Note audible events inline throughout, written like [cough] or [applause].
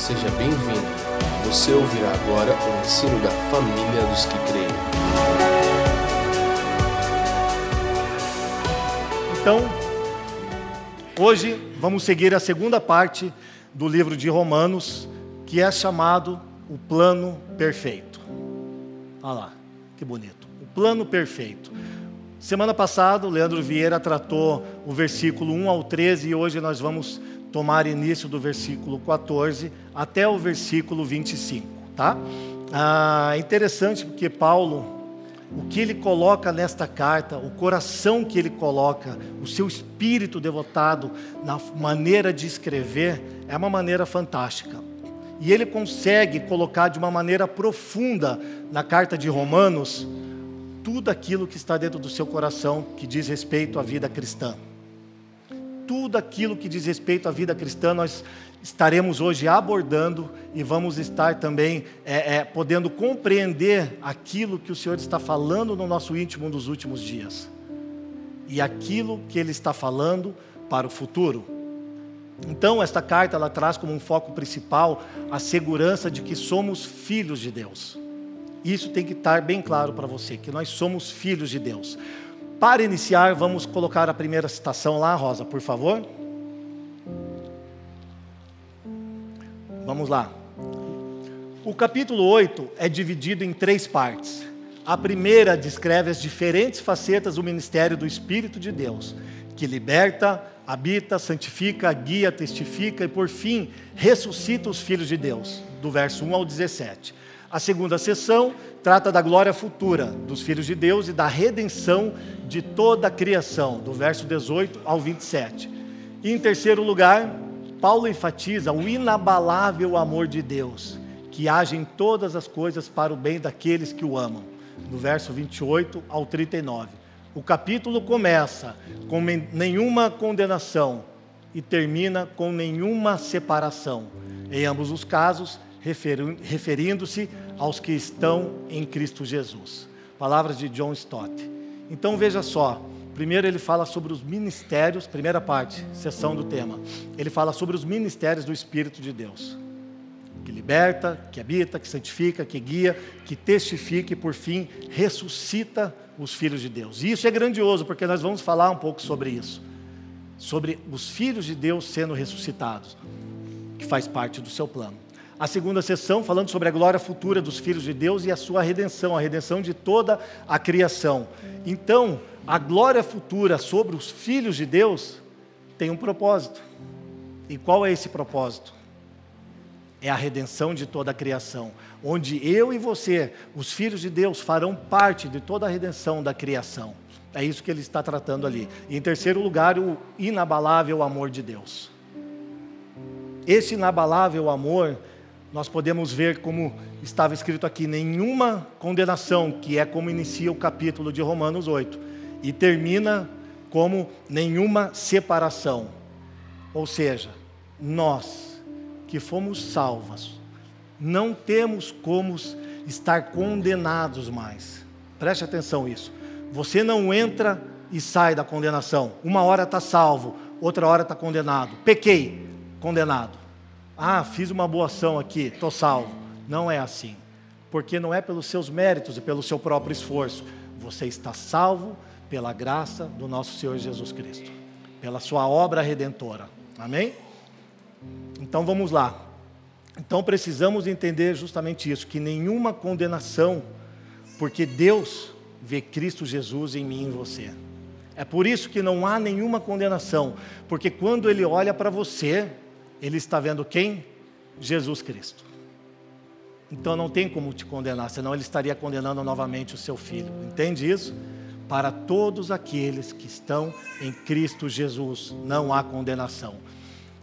Seja bem-vindo. Você ouvirá agora o ensino da família dos que creem. Então, hoje vamos seguir a segunda parte do livro de Romanos, que é chamado o plano perfeito. Olha lá, que bonito. O plano perfeito. Semana passada, o Leandro Vieira tratou o versículo 1 ao 13 e hoje nós vamos tomar início do versículo 14 até o versículo 25, tá? Ah, interessante porque Paulo, o que ele coloca nesta carta, o coração que ele coloca, o seu espírito devotado na maneira de escrever, é uma maneira fantástica. E ele consegue colocar de uma maneira profunda na carta de Romanos tudo aquilo que está dentro do seu coração que diz respeito à vida cristã. Tudo aquilo que diz respeito à vida cristã, nós estaremos hoje abordando e vamos estar também é, é, podendo compreender aquilo que o Senhor está falando no nosso íntimo nos últimos dias. E aquilo que Ele está falando para o futuro. Então, esta carta ela traz como um foco principal a segurança de que somos filhos de Deus. Isso tem que estar bem claro para você, que nós somos filhos de Deus. Para iniciar, vamos colocar a primeira citação lá, Rosa, por favor. Vamos lá. O capítulo 8 é dividido em três partes. A primeira descreve as diferentes facetas do ministério do Espírito de Deus, que liberta, habita, santifica, guia, testifica e, por fim, ressuscita os filhos de Deus, do verso 1 ao 17. A segunda sessão trata da glória futura dos filhos de Deus e da redenção de toda a criação, do verso 18 ao 27. E em terceiro lugar, Paulo enfatiza o inabalável amor de Deus, que age em todas as coisas para o bem daqueles que o amam, do verso 28 ao 39. O capítulo começa com nenhuma condenação e termina com nenhuma separação. Em ambos os casos, referindo-se aos que estão em Cristo Jesus. Palavras de John Stott. Então veja só, primeiro ele fala sobre os ministérios, primeira parte, sessão do tema. Ele fala sobre os ministérios do Espírito de Deus. Que liberta, que habita, que santifica, que guia, que testifica e por fim ressuscita os filhos de Deus. E isso é grandioso, porque nós vamos falar um pouco sobre isso. Sobre os filhos de Deus sendo ressuscitados, que faz parte do seu plano a segunda sessão, falando sobre a glória futura dos filhos de Deus e a sua redenção, a redenção de toda a criação. Então, a glória futura sobre os filhos de Deus tem um propósito. E qual é esse propósito? É a redenção de toda a criação, onde eu e você, os filhos de Deus, farão parte de toda a redenção da criação. É isso que ele está tratando ali. E em terceiro lugar, o inabalável amor de Deus. Esse inabalável amor nós podemos ver como estava escrito aqui: nenhuma condenação, que é como inicia o capítulo de Romanos 8, e termina como nenhuma separação. Ou seja, nós que fomos salvos, não temos como estar condenados mais. Preste atenção nisso. Você não entra e sai da condenação. Uma hora está salvo, outra hora está condenado. Pequei, condenado. Ah, fiz uma boa ação aqui, estou salvo. Não é assim. Porque não é pelos seus méritos e pelo seu próprio esforço. Você está salvo pela graça do nosso Senhor Jesus Cristo, pela sua obra redentora. Amém? Então vamos lá. Então precisamos entender justamente isso: que nenhuma condenação, porque Deus vê Cristo Jesus em mim e em você. É por isso que não há nenhuma condenação, porque quando Ele olha para você, ele está vendo quem? Jesus Cristo. Então não tem como te condenar, senão ele estaria condenando novamente o seu filho. Entende isso? Para todos aqueles que estão em Cristo Jesus, não há condenação.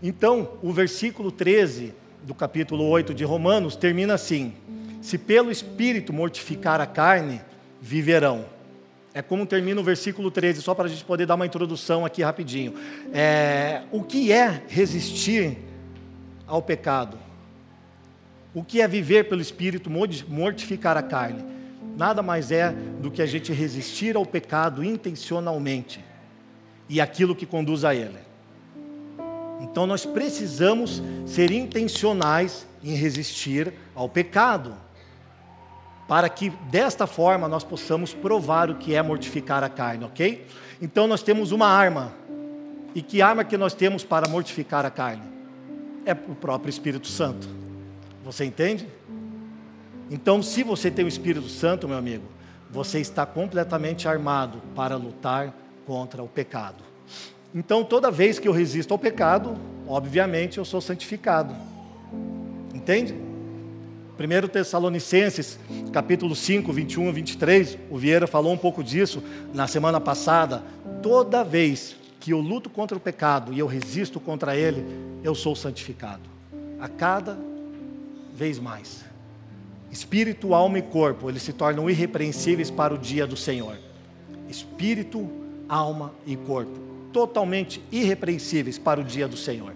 Então, o versículo 13 do capítulo 8 de Romanos termina assim: Se pelo Espírito mortificar a carne, viverão. É como termina o versículo 13, só para a gente poder dar uma introdução aqui rapidinho. É, o que é resistir ao pecado. O que é viver pelo Espírito, mortificar a carne? Nada mais é do que a gente resistir ao pecado intencionalmente e aquilo que conduz a ele. Então nós precisamos ser intencionais em resistir ao pecado, para que desta forma nós possamos provar o que é mortificar a carne, ok? Então nós temos uma arma. E que arma que nós temos para mortificar a carne? É o próprio Espírito Santo. Você entende? Então, se você tem o Espírito Santo, meu amigo, você está completamente armado para lutar contra o pecado. Então, toda vez que eu resisto ao pecado, obviamente eu sou santificado. Entende? 1 Tessalonicenses, capítulo 5, 21 e 23, o Vieira falou um pouco disso na semana passada. Toda vez que eu luto contra o pecado e eu resisto contra ele, eu sou santificado. A cada vez mais. Espírito, alma e corpo, eles se tornam irrepreensíveis para o dia do Senhor. Espírito, alma e corpo, totalmente irrepreensíveis para o dia do Senhor.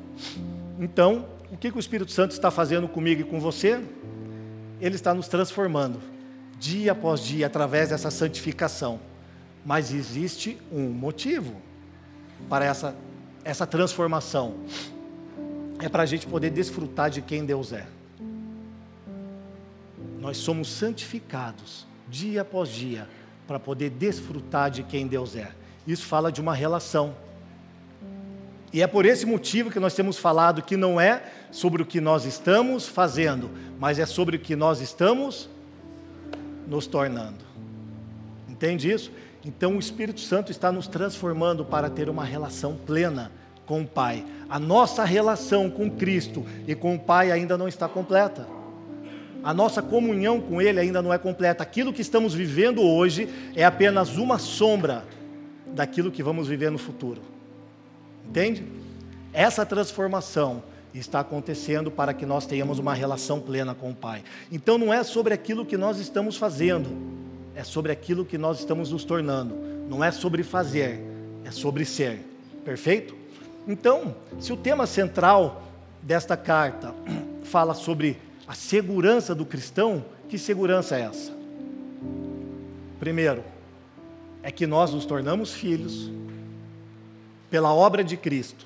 Então, o que, que o Espírito Santo está fazendo comigo e com você? Ele está nos transformando, dia após dia, através dessa santificação. Mas existe um motivo para essa, essa transformação: é para a gente poder desfrutar de quem Deus é. Nós somos santificados dia após dia para poder desfrutar de quem Deus é. Isso fala de uma relação. E é por esse motivo que nós temos falado que não é sobre o que nós estamos fazendo, mas é sobre o que nós estamos nos tornando. Entende isso? Então o Espírito Santo está nos transformando para ter uma relação plena com o Pai. A nossa relação com Cristo e com o Pai ainda não está completa a nossa comunhão com Ele ainda não é completa. Aquilo que estamos vivendo hoje é apenas uma sombra daquilo que vamos viver no futuro. Entende? Essa transformação está acontecendo para que nós tenhamos uma relação plena com o Pai. Então não é sobre aquilo que nós estamos fazendo, é sobre aquilo que nós estamos nos tornando. Não é sobre fazer, é sobre ser. Perfeito? Então, se o tema central desta carta [clears throat] fala sobre a segurança do cristão, que segurança é essa? Primeiro, é que nós nos tornamos filhos pela obra de Cristo.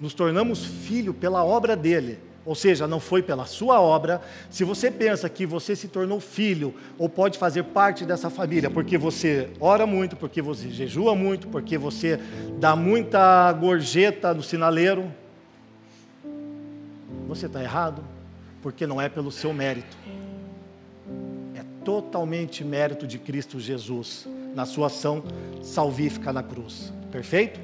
Nos tornamos filho pela obra dele. Ou seja, não foi pela sua obra. Se você pensa que você se tornou filho ou pode fazer parte dessa família porque você ora muito, porque você jejua muito, porque você dá muita gorjeta no sinaleiro, você está errado porque não é pelo seu mérito. É totalmente mérito de Cristo Jesus na sua ação salvífica na cruz. Perfeito?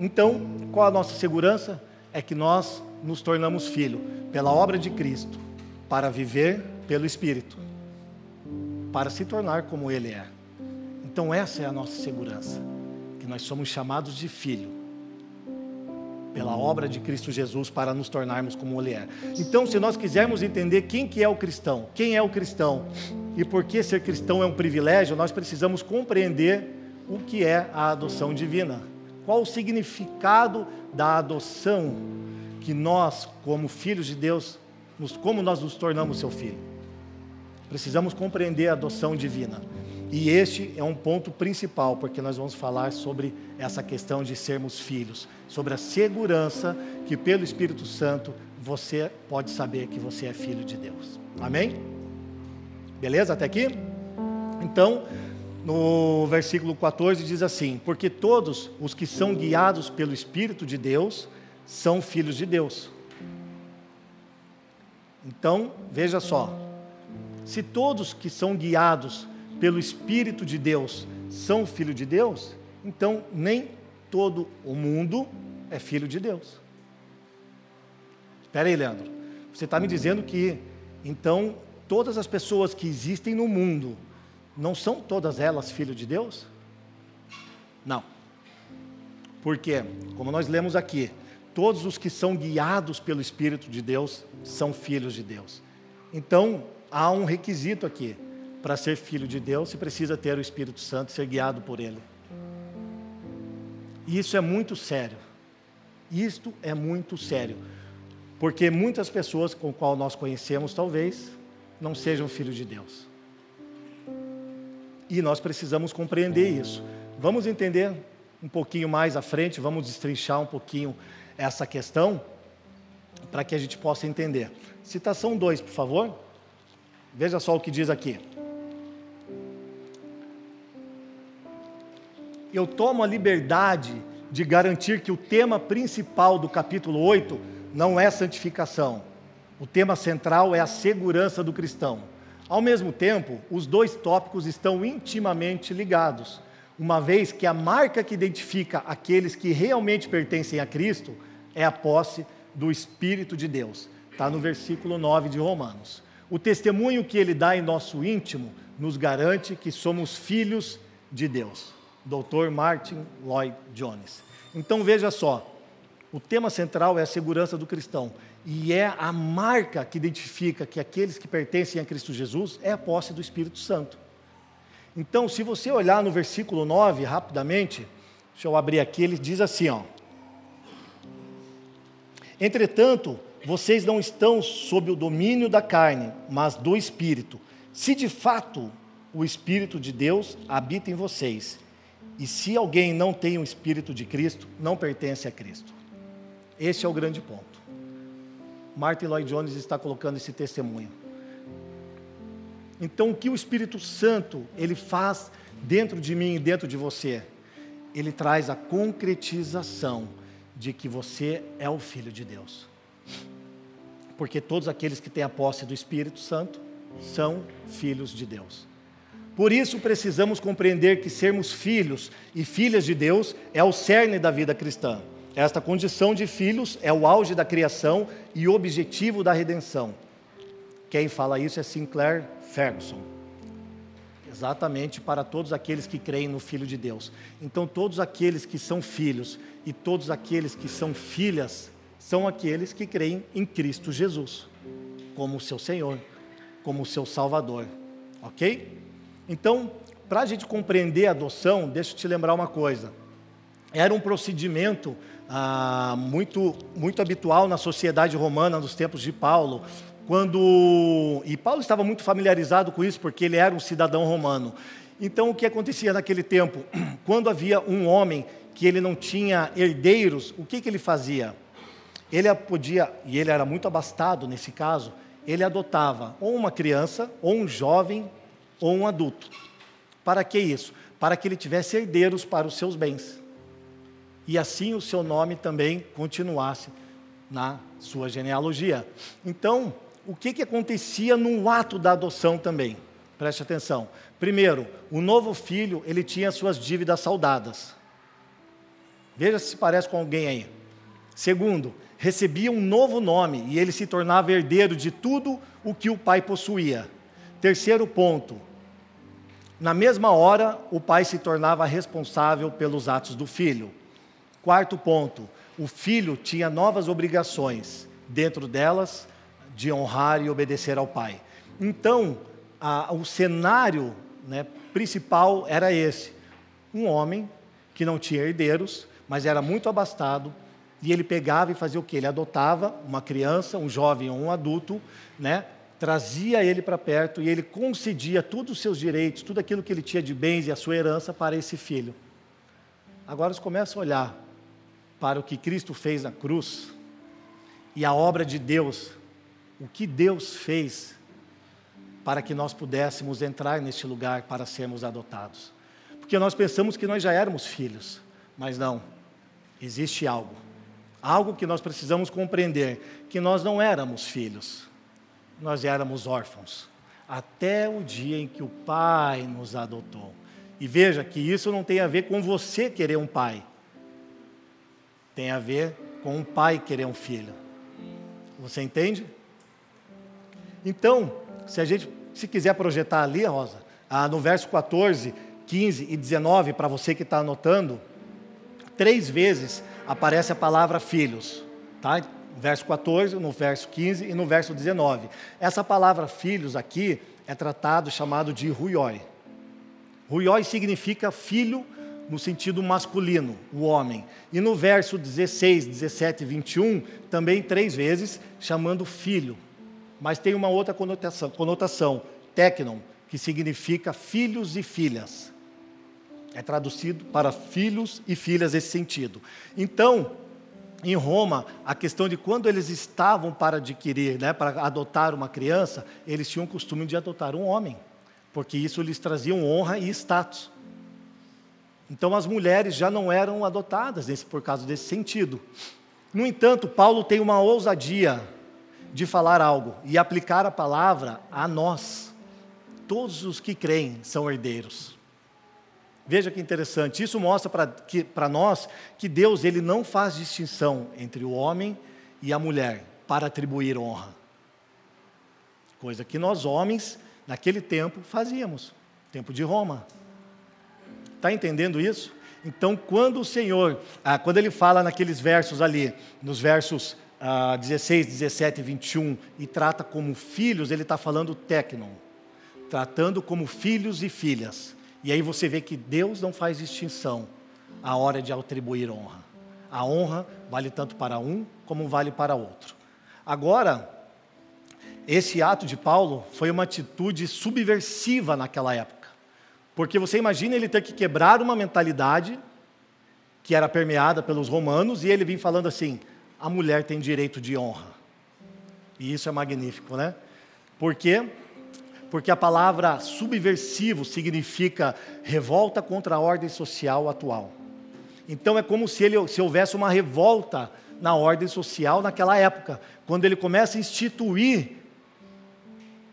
Então, qual a nossa segurança? É que nós nos tornamos filho pela obra de Cristo, para viver pelo Espírito, para se tornar como Ele é. Então, essa é a nossa segurança, que nós somos chamados de filho pela obra de Cristo Jesus para nos tornarmos como Ele é. Então, se nós quisermos entender quem que é o cristão, quem é o cristão e por que ser cristão é um privilégio, nós precisamos compreender o que é a adoção divina. Qual o significado da adoção que nós, como filhos de Deus, nos, como nós nos tornamos seu filho? Precisamos compreender a adoção divina. E este é um ponto principal, porque nós vamos falar sobre essa questão de sermos filhos, sobre a segurança que pelo Espírito Santo você pode saber que você é filho de Deus. Amém? Beleza até aqui? Então, no versículo 14 diz assim: Porque todos os que são guiados pelo Espírito de Deus são filhos de Deus. Então, veja só, se todos que são guiados pelo Espírito de Deus são filho de Deus, então nem todo o mundo é filho de Deus. Espera aí, Leandro. Você está me dizendo que, então, todas as pessoas que existem no mundo, não são todas elas filhos de Deus? Não. Porque, como nós lemos aqui, todos os que são guiados pelo Espírito de Deus são filhos de Deus. Então, há um requisito aqui para ser filho de Deus, você precisa ter o Espírito Santo, ser guiado por Ele. E isso é muito sério. Isto é muito sério. Porque muitas pessoas com qual nós conhecemos, talvez, não sejam filhos de Deus. E nós precisamos compreender isso. Vamos entender um pouquinho mais à frente, vamos destrinchar um pouquinho essa questão. para que a gente possa entender. Citação 2, por favor. Veja só o que diz aqui. Eu tomo a liberdade de garantir que o tema principal do capítulo 8 não é santificação. O tema central é a segurança do cristão. Ao mesmo tempo, os dois tópicos estão intimamente ligados, uma vez que a marca que identifica aqueles que realmente pertencem a Cristo é a posse do Espírito de Deus. Está no versículo 9 de Romanos. O testemunho que ele dá em nosso íntimo nos garante que somos filhos de Deus. Dr. Martin Lloyd Jones. Então veja só, o tema central é a segurança do cristão e é a marca que identifica que aqueles que pertencem a Cristo Jesus é a posse do Espírito Santo. Então, se você olhar no versículo 9 rapidamente, deixa eu abrir aqui, ele diz assim, ó: Entretanto, vocês não estão sob o domínio da carne, mas do Espírito. Se de fato o Espírito de Deus habita em vocês, e se alguém não tem o Espírito de Cristo, não pertence a Cristo. Esse é o grande ponto. Martin Lloyd Jones está colocando esse testemunho. Então, o que o Espírito Santo ele faz dentro de mim e dentro de você? Ele traz a concretização de que você é o filho de Deus. Porque todos aqueles que têm a posse do Espírito Santo são filhos de Deus. Por isso precisamos compreender que sermos filhos e filhas de Deus é o cerne da vida cristã. Esta condição de filhos é o auge da criação e objetivo da redenção. Quem fala isso é Sinclair Ferguson. Exatamente para todos aqueles que creem no Filho de Deus. Então, todos aqueles que são filhos e todos aqueles que são filhas são aqueles que creem em Cristo Jesus, como seu Senhor, como seu Salvador. Ok? Então, para a gente compreender a adoção, deixa eu te lembrar uma coisa. Era um procedimento ah, muito, muito habitual na sociedade romana nos tempos de Paulo, quando e Paulo estava muito familiarizado com isso porque ele era um cidadão romano. Então o que acontecia naquele tempo? [clears throat] Quando havia um homem que ele não tinha herdeiros, o que, que ele fazia? Ele podia, e ele era muito abastado nesse caso, ele adotava ou uma criança, ou um jovem, ou um adulto. Para que isso? Para que ele tivesse herdeiros para os seus bens. E assim o seu nome também continuasse na sua genealogia. Então, o que, que acontecia no ato da adoção também? Preste atenção. Primeiro, o novo filho, ele tinha suas dívidas saudadas. Veja se parece com alguém aí. Segundo, recebia um novo nome e ele se tornava herdeiro de tudo o que o pai possuía. Terceiro ponto, na mesma hora, o pai se tornava responsável pelos atos do filho. Quarto ponto: o filho tinha novas obrigações, dentro delas, de honrar e obedecer ao pai. Então, a, o cenário né, principal era esse: um homem que não tinha herdeiros, mas era muito abastado, e ele pegava e fazia o que? Ele adotava uma criança, um jovem ou um adulto, né, trazia ele para perto e ele concedia todos os seus direitos, tudo aquilo que ele tinha de bens e a sua herança para esse filho. Agora eles começam a olhar para o que Cristo fez na cruz e a obra de Deus, o que Deus fez para que nós pudéssemos entrar neste lugar para sermos adotados. Porque nós pensamos que nós já éramos filhos, mas não, existe algo, algo que nós precisamos compreender: que nós não éramos filhos. Nós éramos órfãos, até o dia em que o Pai nos adotou. E veja que isso não tem a ver com você querer um pai, tem a ver com um pai querer um filho. Você entende? Então, se a gente se quiser projetar ali, Rosa, ah, no verso 14, 15 e 19, para você que está anotando, três vezes aparece a palavra filhos. Tá? verso 14, no verso 15 e no verso 19. Essa palavra filhos aqui é tratado chamado de ruioi. Ruioi significa filho no sentido masculino, o homem. E no verso 16, 17 e 21, também três vezes chamando filho. Mas tem uma outra conotação, conotação tecnon, que significa filhos e filhas. É traduzido para filhos e filhas esse sentido. Então, em Roma, a questão de quando eles estavam para adquirir, né, para adotar uma criança, eles tinham o costume de adotar um homem, porque isso lhes trazia honra e status. Então as mulheres já não eram adotadas nesse, por causa desse sentido. No entanto, Paulo tem uma ousadia de falar algo e aplicar a palavra a nós. Todos os que creem são herdeiros. Veja que interessante, isso mostra para nós que Deus ele não faz distinção entre o homem e a mulher para atribuir honra. Coisa que nós homens, naquele tempo, fazíamos, tempo de Roma. Está entendendo isso? Então, quando o Senhor, ah, quando ele fala naqueles versos ali, nos versos ah, 16, 17 e 21, e trata como filhos, ele está falando tecnon, tratando como filhos e filhas. E aí você vê que Deus não faz distinção à hora de atribuir honra. A honra vale tanto para um como vale para outro. Agora, esse ato de Paulo foi uma atitude subversiva naquela época. Porque você imagina ele ter que quebrar uma mentalidade que era permeada pelos romanos e ele vem falando assim: a mulher tem direito de honra. E isso é magnífico, né? Porque porque a palavra subversivo significa revolta contra a ordem social atual. Então é como se, ele, se houvesse uma revolta na ordem social naquela época, quando ele começa a instituir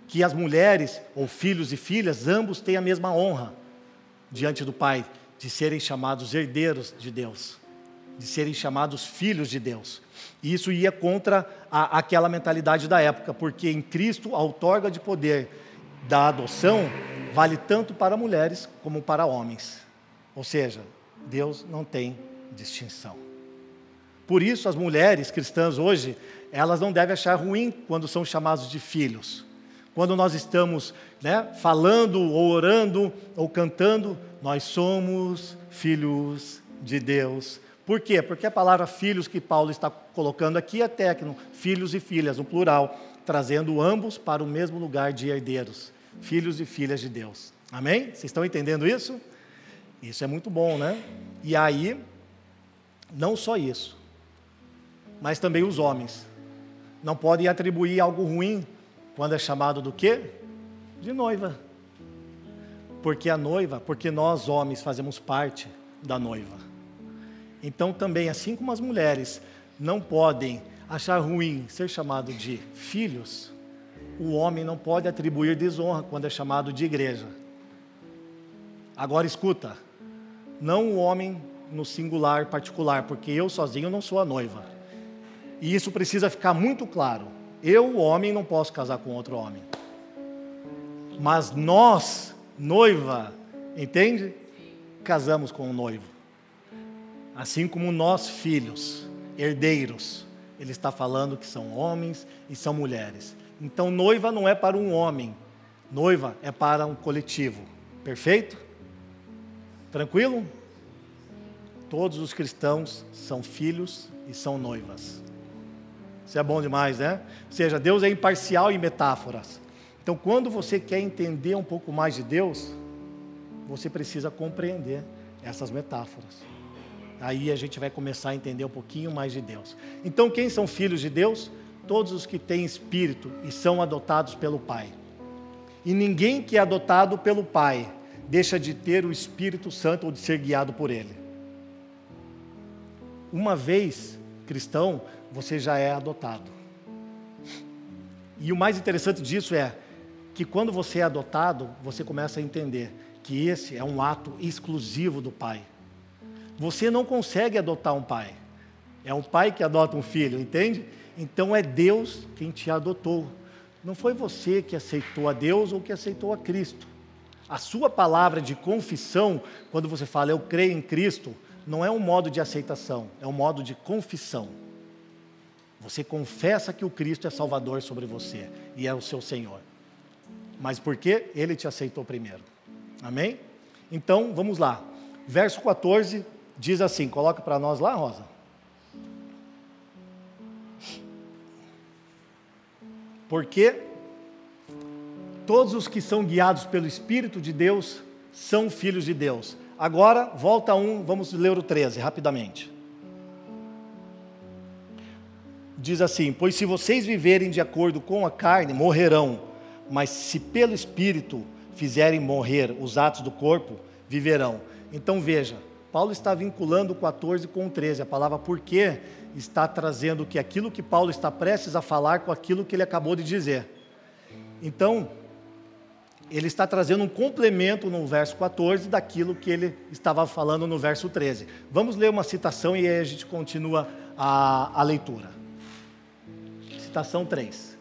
que as mulheres, ou filhos e filhas, ambos têm a mesma honra diante do Pai, de serem chamados herdeiros de Deus, de serem chamados filhos de Deus. E isso ia contra a, aquela mentalidade da época, porque em Cristo a outorga de poder da adoção vale tanto para mulheres como para homens. Ou seja, Deus não tem distinção. Por isso, as mulheres cristãs hoje, elas não devem achar ruim quando são chamados de filhos. Quando nós estamos né, falando, ou orando, ou cantando, nós somos filhos de Deus. Por quê? Porque a palavra filhos que Paulo está colocando aqui é técnico, filhos e filhas, no plural, trazendo ambos para o mesmo lugar de herdeiros filhos e filhas de Deus. Amém? Vocês estão entendendo isso? Isso é muito bom, né? E aí, não só isso, mas também os homens não podem atribuir algo ruim quando é chamado do quê? De noiva. Porque a noiva, porque nós homens fazemos parte da noiva. Então também, assim como as mulheres não podem achar ruim ser chamado de filhos, o homem não pode atribuir desonra quando é chamado de igreja. Agora escuta, não o homem no singular particular, porque eu sozinho não sou a noiva. E isso precisa ficar muito claro. Eu, homem, não posso casar com outro homem. Mas nós, noiva, entende? Casamos com o noivo. Assim como nós, filhos, herdeiros, ele está falando que são homens e são mulheres. Então, noiva não é para um homem, noiva é para um coletivo. Perfeito? Tranquilo? Todos os cristãos são filhos e são noivas. Isso é bom demais, né? Ou seja, Deus é imparcial em metáforas. Então, quando você quer entender um pouco mais de Deus, você precisa compreender essas metáforas. Aí a gente vai começar a entender um pouquinho mais de Deus. Então, quem são filhos de Deus? todos os que têm espírito e são adotados pelo Pai. E ninguém que é adotado pelo Pai deixa de ter o Espírito Santo ou de ser guiado por Ele. Uma vez cristão, você já é adotado. E o mais interessante disso é que quando você é adotado, você começa a entender que esse é um ato exclusivo do Pai. Você não consegue adotar um pai. É um pai que adota um filho, entende? Então é Deus quem te adotou. Não foi você que aceitou a Deus ou que aceitou a Cristo. A sua palavra de confissão, quando você fala eu creio em Cristo, não é um modo de aceitação, é um modo de confissão. Você confessa que o Cristo é Salvador sobre você e é o seu Senhor. Mas por que ele te aceitou primeiro? Amém? Então, vamos lá. Verso 14 diz assim: coloca para nós lá, Rosa. Porque todos os que são guiados pelo Espírito de Deus são filhos de Deus. Agora, volta um, vamos ler o 13 rapidamente. diz assim: Pois se vocês viverem de acordo com a carne, morrerão, mas se pelo Espírito fizerem morrer os atos do corpo, viverão. Então veja, Paulo está vinculando o 14 com o 13, a palavra porque está trazendo que aquilo que Paulo está prestes a falar com aquilo que ele acabou de dizer. Então, ele está trazendo um complemento no verso 14 daquilo que ele estava falando no verso 13. Vamos ler uma citação e aí a gente continua a, a leitura. Citação 3.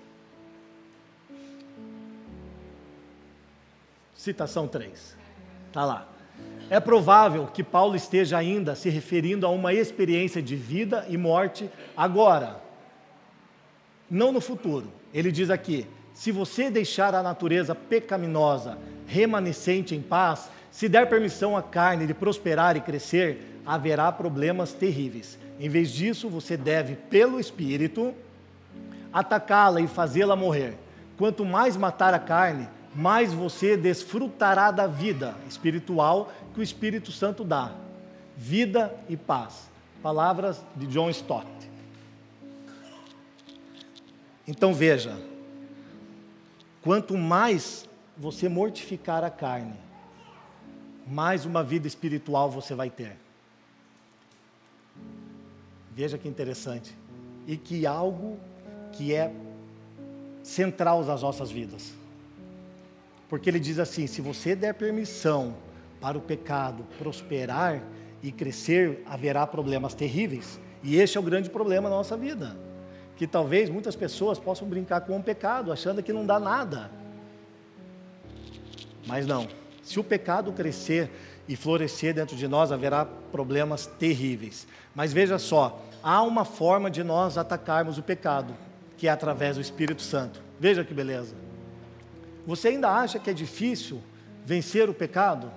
Citação 3. Está lá. É provável que Paulo esteja ainda se referindo a uma experiência de vida e morte agora, não no futuro. Ele diz aqui: se você deixar a natureza pecaminosa remanescente em paz, se der permissão à carne de prosperar e crescer, haverá problemas terríveis. Em vez disso, você deve, pelo Espírito, atacá-la e fazê-la morrer. Quanto mais matar a carne, mais você desfrutará da vida espiritual que o Espírito Santo dá. Vida e paz. Palavras de John Stott. Então veja, quanto mais você mortificar a carne, mais uma vida espiritual você vai ter. Veja que interessante. E que algo que é central nas nossas vidas. Porque ele diz assim: se você der permissão para o pecado prosperar e crescer, haverá problemas terríveis. E este é o grande problema na nossa vida. Que talvez muitas pessoas possam brincar com o pecado, achando que não dá nada. Mas não. Se o pecado crescer e florescer dentro de nós, haverá problemas terríveis. Mas veja só, há uma forma de nós atacarmos o pecado, que é através do Espírito Santo. Veja que beleza. Você ainda acha que é difícil vencer o pecado?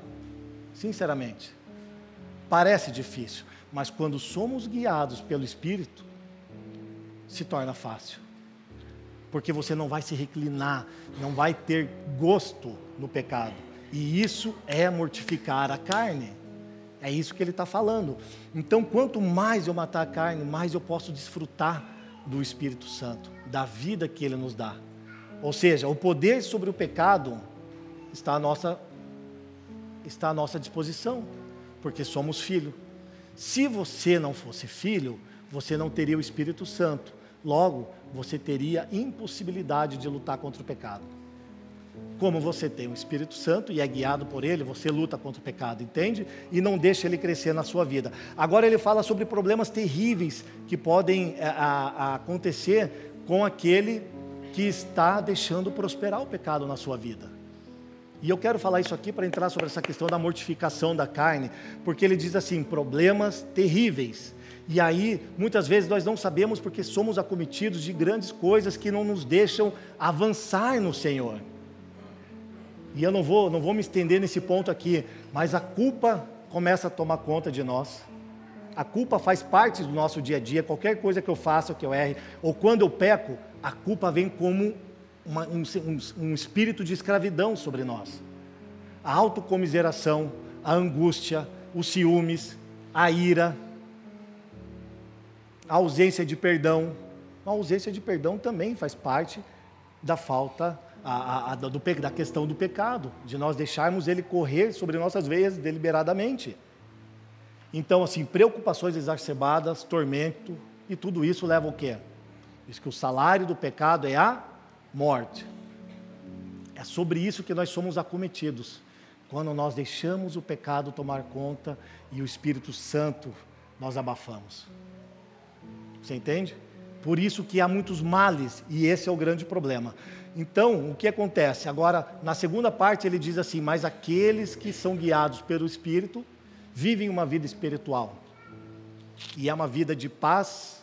Sinceramente, parece difícil, mas quando somos guiados pelo Espírito, se torna fácil. Porque você não vai se reclinar, não vai ter gosto no pecado. E isso é mortificar a carne. É isso que ele está falando. Então, quanto mais eu matar a carne, mais eu posso desfrutar do Espírito Santo, da vida que ele nos dá. Ou seja, o poder sobre o pecado está à nossa, está à nossa disposição, porque somos filhos. Se você não fosse filho, você não teria o Espírito Santo. Logo, você teria impossibilidade de lutar contra o pecado. Como você tem o Espírito Santo e é guiado por ele, você luta contra o pecado, entende? E não deixa ele crescer na sua vida. Agora ele fala sobre problemas terríveis que podem a, a, a acontecer com aquele que está deixando prosperar o pecado na sua vida. E eu quero falar isso aqui para entrar sobre essa questão da mortificação da carne, porque ele diz assim: problemas terríveis. E aí, muitas vezes nós não sabemos porque somos acometidos de grandes coisas que não nos deixam avançar no Senhor. E eu não vou, não vou me estender nesse ponto aqui, mas a culpa começa a tomar conta de nós. A culpa faz parte do nosso dia a dia. Qualquer coisa que eu faça, que eu erre, ou quando eu peco, a culpa vem como uma, um, um, espírito de escravidão sobre nós. A autocomiseração, a angústia, os ciúmes, a ira, a ausência de perdão. A ausência de perdão também faz parte da falta, a, a, do, da questão do pecado, de nós deixarmos ele correr sobre nossas veias deliberadamente. Então, assim, preocupações exacerbadas, tormento, e tudo isso leva o quê? Diz que o salário do pecado é a morte. É sobre isso que nós somos acometidos. Quando nós deixamos o pecado tomar conta e o Espírito Santo nós abafamos. Você entende? Por isso que há muitos males e esse é o grande problema. Então, o que acontece? Agora, na segunda parte ele diz assim: "Mas aqueles que são guiados pelo Espírito vivem uma vida espiritual". E é uma vida de paz,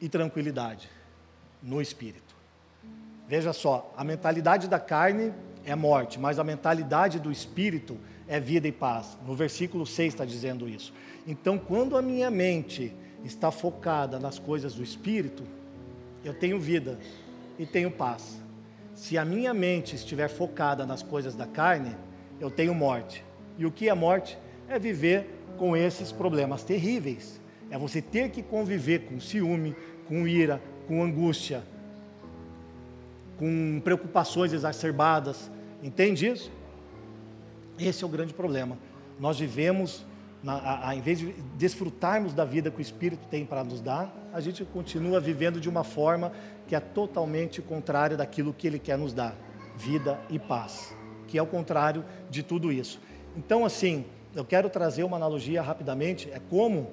e tranquilidade no espírito. Veja só, a mentalidade da carne é morte, mas a mentalidade do espírito é vida e paz. No versículo 6 está dizendo isso. Então, quando a minha mente está focada nas coisas do espírito, eu tenho vida e tenho paz. Se a minha mente estiver focada nas coisas da carne, eu tenho morte. E o que é morte? É viver com esses problemas terríveis É você ter que conviver com ciúme, com ira, com angústia, com preocupações exacerbadas. Entende isso? Esse é o grande problema. Nós vivemos, na, a, a, em vez de desfrutarmos da vida que o Espírito tem para nos dar, a gente continua vivendo de uma forma que é totalmente contrária daquilo que Ele quer nos dar: vida e paz, que é o contrário de tudo isso. Então, assim, eu quero trazer uma analogia rapidamente: é como,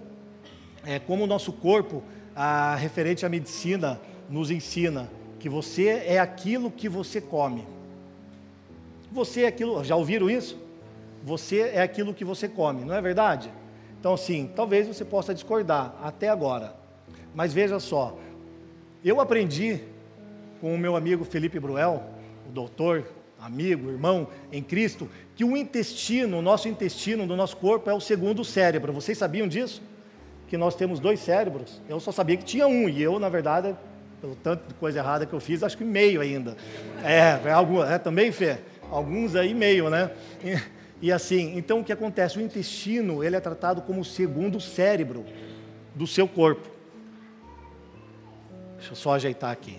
é como o nosso corpo, a, referente à medicina, nos ensina que você é aquilo que você come. Você é aquilo, já ouviram isso? Você é aquilo que você come, não é verdade? Então, assim, talvez você possa discordar até agora, mas veja só, eu aprendi com o meu amigo Felipe Bruel, o doutor, amigo, irmão em Cristo, que o intestino, o nosso intestino do nosso corpo é o segundo cérebro. Vocês sabiam disso? Que nós temos dois cérebros. Eu só sabia que tinha um, e eu, na verdade, pelo tanto de coisa errada que eu fiz, acho que meio ainda. É, é, algo, é também, Fê? Alguns aí meio, né? E assim, então o que acontece? O intestino, ele é tratado como o segundo cérebro do seu corpo. Deixa eu só ajeitar aqui.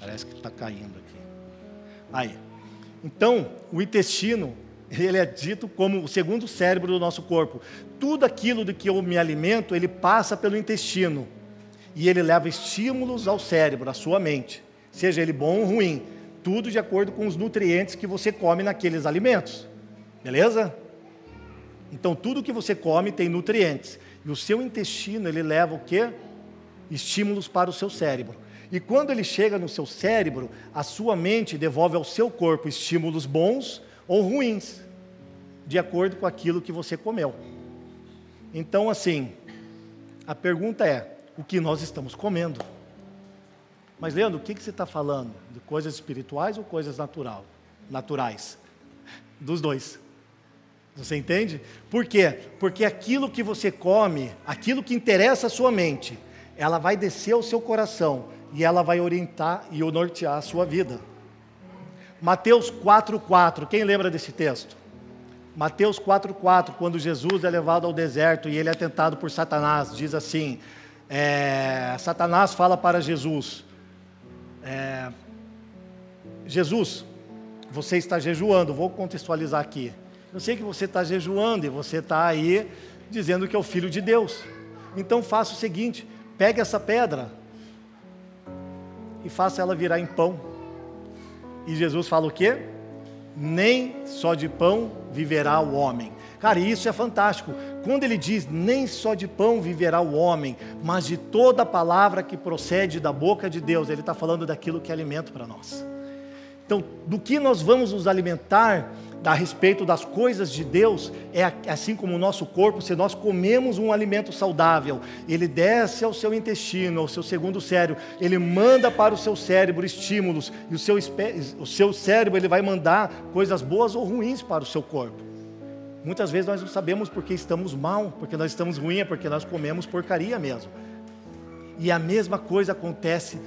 Parece que está caindo aqui. Aí. Então, o intestino, ele é dito como o segundo cérebro do nosso corpo. Tudo aquilo de que eu me alimento, ele passa pelo intestino. E ele leva estímulos ao cérebro, à sua mente. Seja ele bom ou ruim tudo de acordo com os nutrientes que você come naqueles alimentos. Beleza? Então tudo que você come tem nutrientes. E o seu intestino, ele leva o quê? Estímulos para o seu cérebro. E quando ele chega no seu cérebro, a sua mente devolve ao seu corpo estímulos bons ou ruins, de acordo com aquilo que você comeu. Então, assim, a pergunta é: o que nós estamos comendo? Mas, Leandro, o que, que você está falando? De coisas espirituais ou coisas natural, naturais? Dos dois. Você entende? Por quê? Porque aquilo que você come, aquilo que interessa a sua mente, ela vai descer ao seu coração e ela vai orientar e nortear a sua vida. Mateus 4,4, quem lembra desse texto? Mateus 4,4, quando Jesus é levado ao deserto e ele é tentado por Satanás, diz assim: é, Satanás fala para Jesus: é, Jesus, você está jejuando, vou contextualizar aqui. Eu sei que você está jejuando e você está aí dizendo que é o filho de Deus. Então faça o seguinte: pegue essa pedra e faça ela virar em pão. E Jesus fala o quê? Nem só de pão viverá o homem. Cara, isso é fantástico. Quando ele diz: Nem só de pão viverá o homem, mas de toda palavra que procede da boca de Deus, ele está falando daquilo que é alimento para nós. Então, do que nós vamos nos alimentar a respeito das coisas de Deus, é assim como o nosso corpo, se nós comemos um alimento saudável, ele desce ao seu intestino, ao seu segundo cérebro, ele manda para o seu cérebro estímulos, e o seu, o seu cérebro ele vai mandar coisas boas ou ruins para o seu corpo. Muitas vezes nós não sabemos porque estamos mal, porque nós estamos ruins, é porque nós comemos porcaria mesmo. E a mesma coisa acontece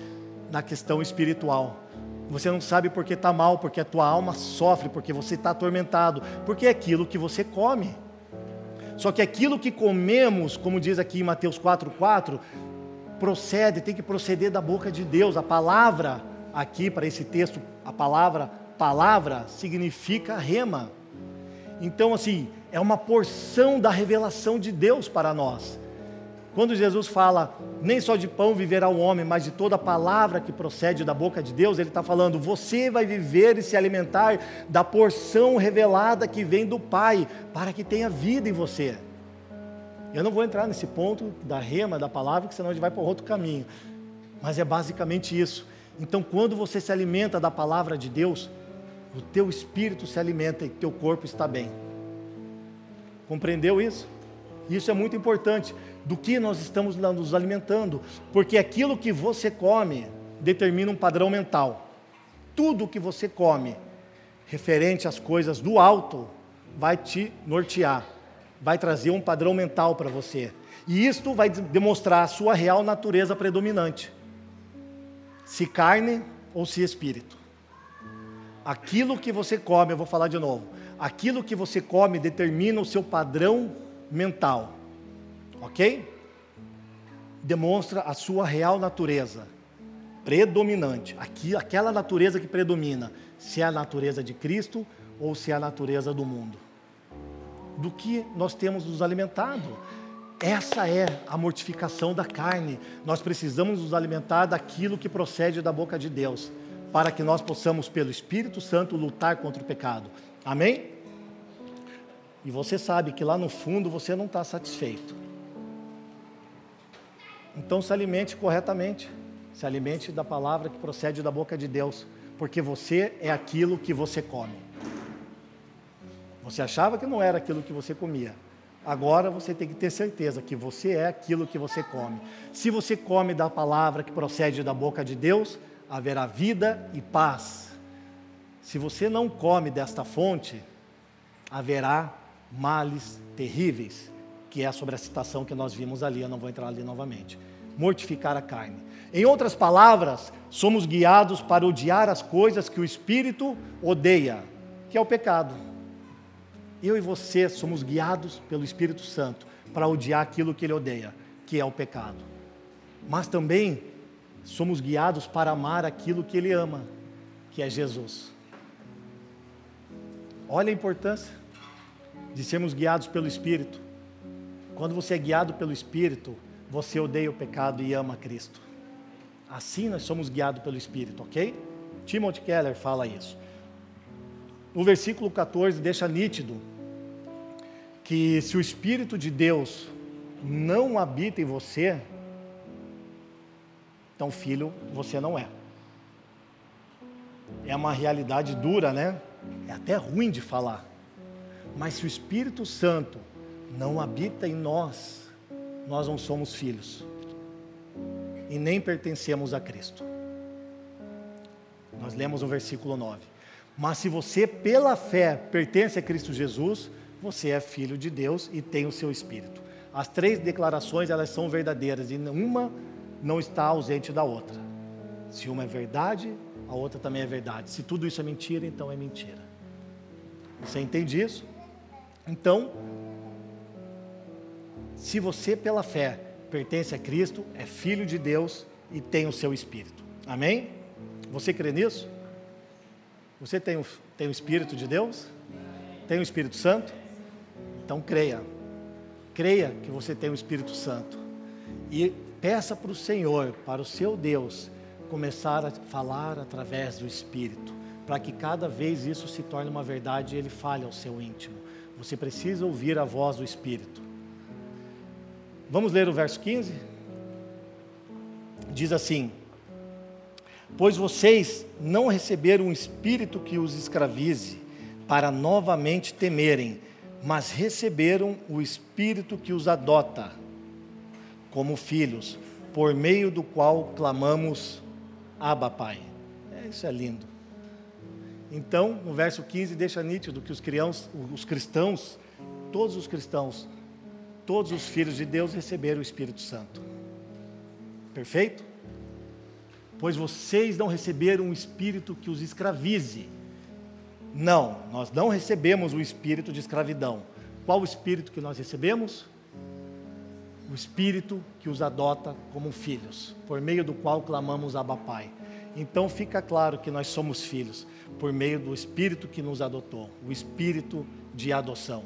na questão espiritual. Você não sabe porque está mal, porque a tua alma sofre, porque você está atormentado, porque é aquilo que você come. Só que aquilo que comemos, como diz aqui em Mateus 4,4, procede, tem que proceder da boca de Deus. A palavra, aqui para esse texto, a palavra palavra significa rema. Então, assim, é uma porção da revelação de Deus para nós. Quando Jesus fala, nem só de pão viverá o homem, mas de toda palavra que procede da boca de Deus, ele está falando, você vai viver e se alimentar da porção revelada que vem do Pai, para que tenha vida em você. Eu não vou entrar nesse ponto da rema da palavra, que senão a gente vai para outro caminho. Mas é basicamente isso. Então, quando você se alimenta da palavra de Deus, o teu espírito se alimenta e teu corpo está bem. Compreendeu isso? Isso é muito importante. Do que nós estamos nos alimentando, porque aquilo que você come determina um padrão mental. Tudo que você come, referente às coisas do alto, vai te nortear, vai trazer um padrão mental para você. E isto vai demonstrar a sua real natureza predominante: se carne ou se espírito. Aquilo que você come, eu vou falar de novo. Aquilo que você come determina o seu padrão mental. Ok? Demonstra a sua real natureza, predominante. Aqui, aquela natureza que predomina, se é a natureza de Cristo ou se é a natureza do mundo. Do que nós temos nos alimentado. Essa é a mortificação da carne. Nós precisamos nos alimentar daquilo que procede da boca de Deus, para que nós possamos, pelo Espírito Santo, lutar contra o pecado. Amém? E você sabe que lá no fundo você não está satisfeito. Então se alimente corretamente. Se alimente da palavra que procede da boca de Deus, porque você é aquilo que você come. Você achava que não era aquilo que você comia. Agora você tem que ter certeza que você é aquilo que você come. Se você come da palavra que procede da boca de Deus, haverá vida e paz. Se você não come desta fonte, haverá males terríveis, que é sobre a citação que nós vimos ali, eu não vou entrar ali novamente. Mortificar a carne. Em outras palavras, somos guiados para odiar as coisas que o espírito odeia, que é o pecado. Eu e você somos guiados pelo Espírito Santo para odiar aquilo que ele odeia, que é o pecado. Mas também somos guiados para amar aquilo que ele ama, que é Jesus. Olha a importância de sermos guiados pelo Espírito. Quando você é guiado pelo Espírito, você odeia o pecado e ama Cristo. Assim nós somos guiados pelo Espírito, ok? Timothy Keller fala isso. No versículo 14 deixa nítido que se o Espírito de Deus não habita em você, então filho você não é. É uma realidade dura, né? É até ruim de falar. Mas se o Espírito Santo não habita em nós, nós não somos filhos e nem pertencemos a Cristo. Nós lemos o versículo 9. Mas se você, pela fé, pertence a Cristo Jesus, você é filho de Deus e tem o seu Espírito. As três declarações, elas são verdadeiras e uma não está ausente da outra. Se uma é verdade, a outra também é verdade. Se tudo isso é mentira, então é mentira. Você entende isso? Então, se você, pela fé, pertence a Cristo, é filho de Deus e tem o seu Espírito. Amém? Você crê nisso? Você tem o, tem o Espírito de Deus? Tem o Espírito Santo? Então creia. Creia que você tem o Espírito Santo. E peça para o Senhor, para o seu Deus, começar a falar através do Espírito, para que cada vez isso se torne uma verdade e ele fale ao seu íntimo. Você precisa ouvir a voz do Espírito. Vamos ler o verso 15? Diz assim: Pois vocês não receberam um espírito que os escravize, para novamente temerem, mas receberam o espírito que os adota, como filhos, por meio do qual clamamos, Abba, Pai. É, isso é lindo. Então, no verso 15, deixa nítido que os cristãos, os cristãos, todos os cristãos, todos os filhos de Deus receberam o Espírito Santo. Perfeito? Pois vocês não receberam um espírito que os escravize. Não, nós não recebemos o espírito de escravidão. Qual o espírito que nós recebemos? O espírito que os adota como filhos, por meio do qual clamamos Abba Pai. Então fica claro que nós somos filhos por meio do espírito que nos adotou, o espírito de adoção.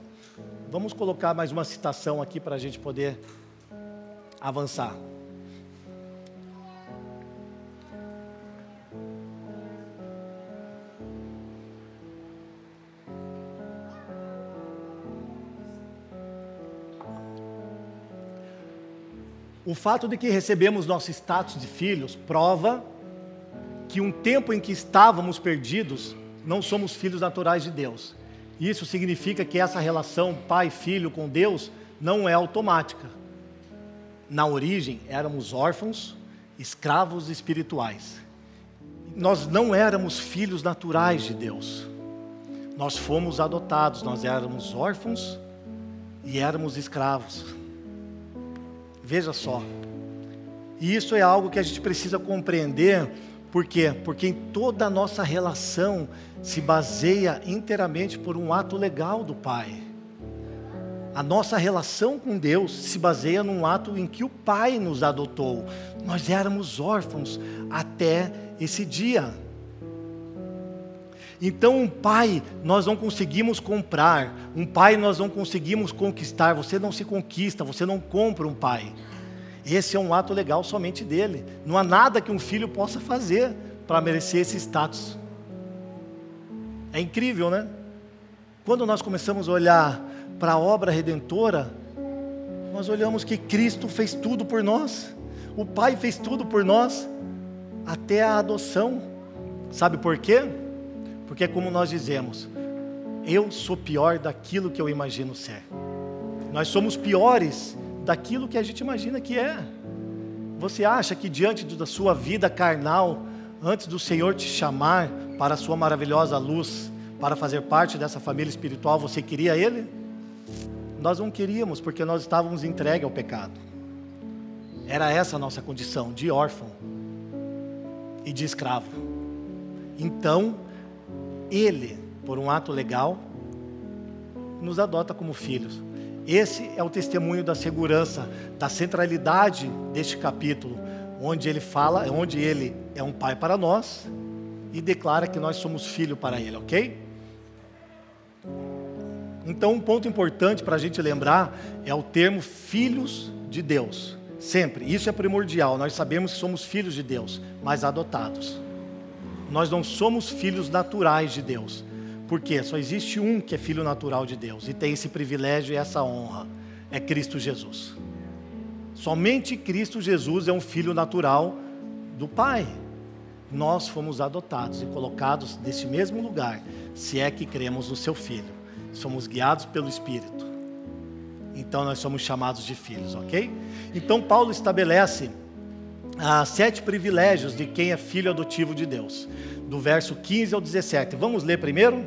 Vamos colocar mais uma citação aqui para a gente poder avançar. O fato de que recebemos nosso status de filhos prova que um tempo em que estávamos perdidos, não somos filhos naturais de Deus. Isso significa que essa relação pai-filho com Deus não é automática. Na origem, éramos órfãos, escravos espirituais. Nós não éramos filhos naturais de Deus. Nós fomos adotados, nós éramos órfãos e éramos escravos. Veja só. E isso é algo que a gente precisa compreender por quê? Porque toda a nossa relação se baseia inteiramente por um ato legal do Pai. A nossa relação com Deus se baseia num ato em que o Pai nos adotou. Nós éramos órfãos até esse dia. Então, um pai nós não conseguimos comprar, um pai nós não conseguimos conquistar. Você não se conquista, você não compra um pai. Esse é um ato legal somente dele. Não há nada que um filho possa fazer para merecer esse status. É incrível, né? Quando nós começamos a olhar para a obra redentora, nós olhamos que Cristo fez tudo por nós, o Pai fez tudo por nós, até a adoção. Sabe por quê? Porque, como nós dizemos, eu sou pior daquilo que eu imagino ser. Nós somos piores daquilo que a gente imagina que é. Você acha que diante da sua vida carnal, antes do Senhor te chamar para a sua maravilhosa luz, para fazer parte dessa família espiritual, você queria Ele? Nós não queríamos, porque nós estávamos entregues ao pecado. Era essa a nossa condição, de órfão e de escravo. Então, ele, por um ato legal, nos adota como filhos. Esse é o testemunho da segurança, da centralidade deste capítulo, onde ele fala, onde ele é um pai para nós e declara que nós somos filho para ele, ok? Então, um ponto importante para a gente lembrar é o termo filhos de Deus. Sempre, isso é primordial. Nós sabemos que somos filhos de Deus, mas adotados. Nós não somos filhos naturais de Deus. Porque só existe um que é filho natural de Deus e tem esse privilégio e essa honra: é Cristo Jesus. Somente Cristo Jesus é um filho natural do Pai. Nós fomos adotados e colocados nesse mesmo lugar, se é que cremos no seu Filho. Somos guiados pelo Espírito. Então nós somos chamados de filhos, ok? Então Paulo estabelece ah, sete privilégios de quem é filho adotivo de Deus, do verso 15 ao 17. Vamos ler primeiro?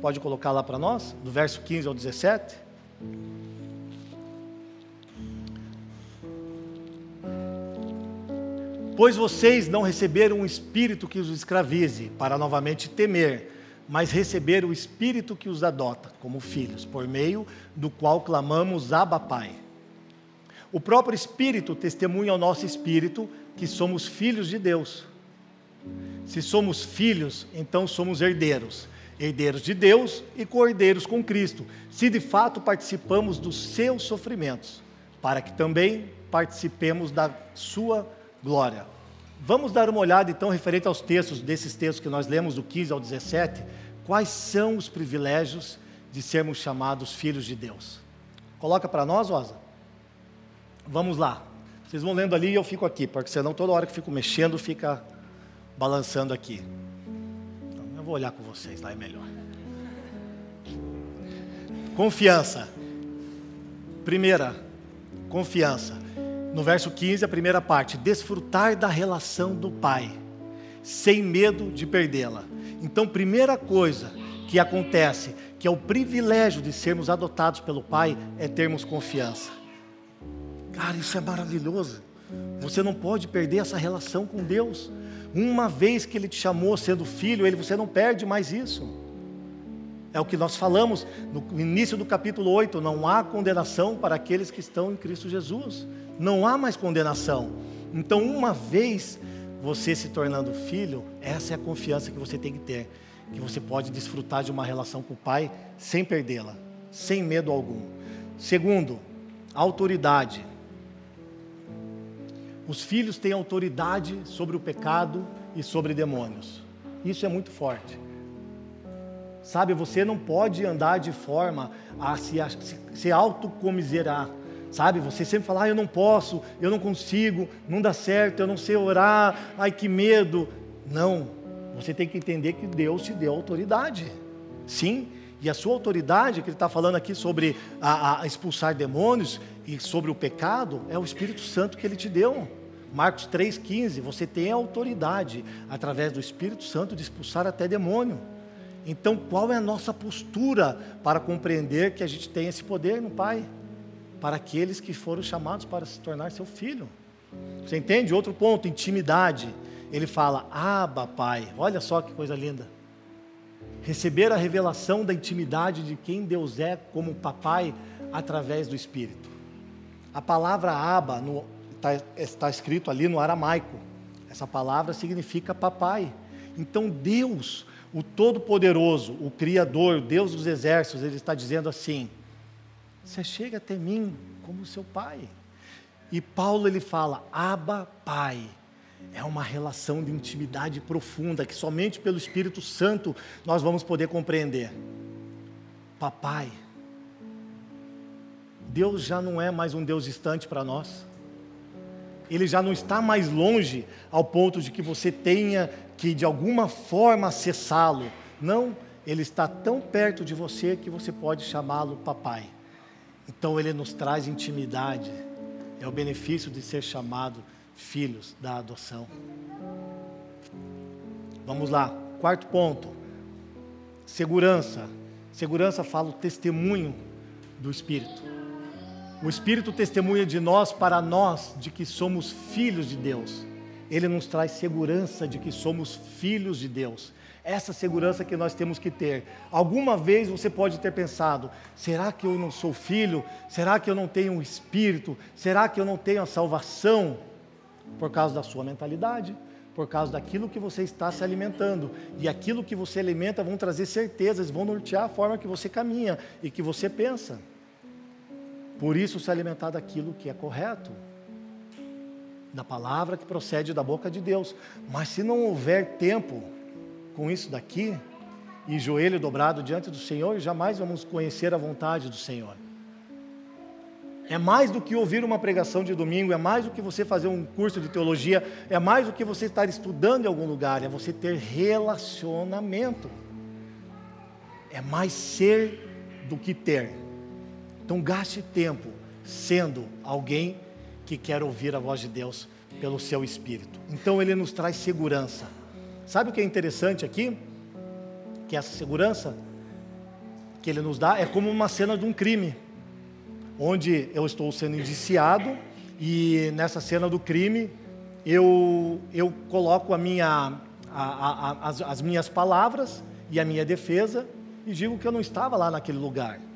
Pode colocar lá para nós, do verso 15 ao 17. Pois vocês não receberam um espírito que os escravize, para novamente temer, mas receberam o espírito que os adota como filhos, por meio do qual clamamos Abba Pai. O próprio Espírito testemunha ao nosso espírito que somos filhos de Deus. Se somos filhos, então somos herdeiros, herdeiros de Deus e cordeiros com Cristo, se de fato participamos dos seus sofrimentos, para que também participemos da sua glória. Vamos dar uma olhada então referente aos textos, desses textos que nós lemos do 15 ao 17, quais são os privilégios de sermos chamados filhos de Deus. Coloca para nós, Rosa. Vamos lá. Vocês vão lendo ali e eu fico aqui, porque senão toda hora que fico mexendo fica balançando aqui. Então, eu vou olhar com vocês lá, é melhor. Confiança. Primeira, confiança. No verso 15, a primeira parte: desfrutar da relação do Pai, sem medo de perdê-la. Então, primeira coisa que acontece, que é o privilégio de sermos adotados pelo Pai, é termos confiança. Cara, isso é maravilhoso. Você não pode perder essa relação com Deus. Uma vez que Ele te chamou sendo filho, ele, você não perde mais isso. É o que nós falamos no início do capítulo 8: não há condenação para aqueles que estão em Cristo Jesus. Não há mais condenação. Então, uma vez você se tornando filho, essa é a confiança que você tem que ter, que você pode desfrutar de uma relação com o Pai sem perdê-la, sem medo algum. Segundo, autoridade. Os filhos têm autoridade sobre o pecado e sobre demônios. Isso é muito forte. Sabe, você não pode andar de forma a se, a, se, se autocomiserar. Sabe, você sempre fala, ah, eu não posso, eu não consigo, não dá certo, eu não sei orar, ai que medo. Não, você tem que entender que Deus te deu autoridade. Sim, e a sua autoridade, que ele está falando aqui sobre a, a expulsar demônios e sobre o pecado, é o Espírito Santo que ele te deu. Marcos 3,15, você tem a autoridade, através do Espírito Santo, de expulsar até demônio. Então, qual é a nossa postura para compreender que a gente tem esse poder no Pai? Para aqueles que foram chamados para se tornar seu filho. Você entende? Outro ponto, intimidade. Ele fala, Aba, Pai. Olha só que coisa linda. Receber a revelação da intimidade de quem Deus é como papai através do Espírito. A palavra Aba está, está escrito ali no aramaico. Essa palavra significa papai. Então Deus, o Todo-Poderoso, o Criador, o Deus dos exércitos, ele está dizendo assim: você chega até mim como seu pai. E Paulo ele fala: Aba, Pai. É uma relação de intimidade profunda que somente pelo Espírito Santo nós vamos poder compreender. Papai, Deus já não é mais um Deus distante para nós. Ele já não está mais longe ao ponto de que você tenha que de alguma forma acessá-lo. Não, ele está tão perto de você que você pode chamá-lo papai. Então ele nos traz intimidade. É o benefício de ser chamado filhos da adoção. Vamos lá, quarto ponto. Segurança. Segurança fala o testemunho do Espírito. O Espírito testemunha de nós para nós de que somos filhos de Deus. Ele nos traz segurança de que somos filhos de Deus essa segurança que nós temos que ter. Alguma vez você pode ter pensado: será que eu não sou filho? Será que eu não tenho um espírito? Será que eu não tenho a salvação? Por causa da sua mentalidade, por causa daquilo que você está se alimentando. E aquilo que você alimenta vão trazer certezas, vão nortear a forma que você caminha e que você pensa. Por isso, se alimentar daquilo que é correto, da palavra que procede da boca de Deus. Mas se não houver tempo, com isso daqui e joelho dobrado diante do Senhor, jamais vamos conhecer a vontade do Senhor. É mais do que ouvir uma pregação de domingo, é mais do que você fazer um curso de teologia, é mais do que você estar estudando em algum lugar, é você ter relacionamento. É mais ser do que ter. Então gaste tempo sendo alguém que quer ouvir a voz de Deus pelo seu espírito. Então ele nos traz segurança. Sabe o que é interessante aqui? Que essa segurança que ele nos dá é como uma cena de um crime, onde eu estou sendo indiciado e nessa cena do crime eu, eu coloco a minha, a, a, as, as minhas palavras e a minha defesa e digo que eu não estava lá naquele lugar.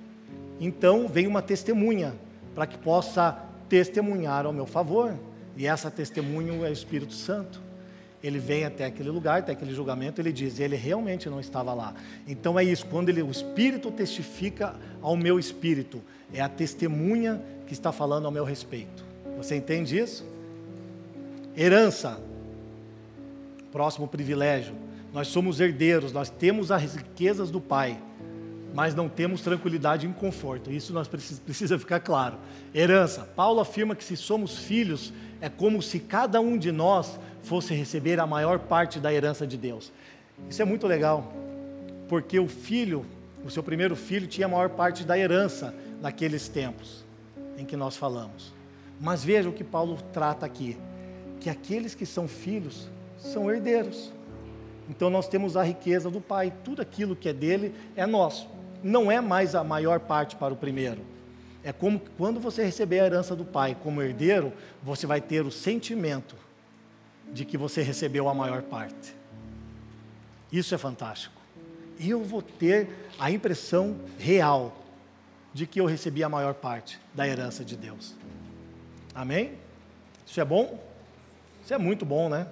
Então vem uma testemunha para que possa testemunhar ao meu favor, e essa testemunha é o Espírito Santo ele vem até aquele lugar, até aquele julgamento, ele diz, ele realmente não estava lá. Então é isso, quando ele, o Espírito testifica ao meu espírito, é a testemunha que está falando ao meu respeito. Você entende isso? Herança, próximo privilégio. Nós somos herdeiros, nós temos as riquezas do Pai, mas não temos tranquilidade e conforto. Isso nós precisa, precisa ficar claro. Herança. Paulo afirma que se somos filhos, é como se cada um de nós fosse receber a maior parte da herança de Deus. Isso é muito legal, porque o filho, o seu primeiro filho, tinha a maior parte da herança naqueles tempos em que nós falamos. Mas veja o que Paulo trata aqui: que aqueles que são filhos são herdeiros. Então nós temos a riqueza do Pai, tudo aquilo que é dele é nosso. Não é mais a maior parte para o primeiro. É como quando você receber a herança do Pai como herdeiro, você vai ter o sentimento de que você recebeu a maior parte. Isso é fantástico. E eu vou ter a impressão real de que eu recebi a maior parte da herança de Deus. Amém? Isso é bom? Isso é muito bom, né?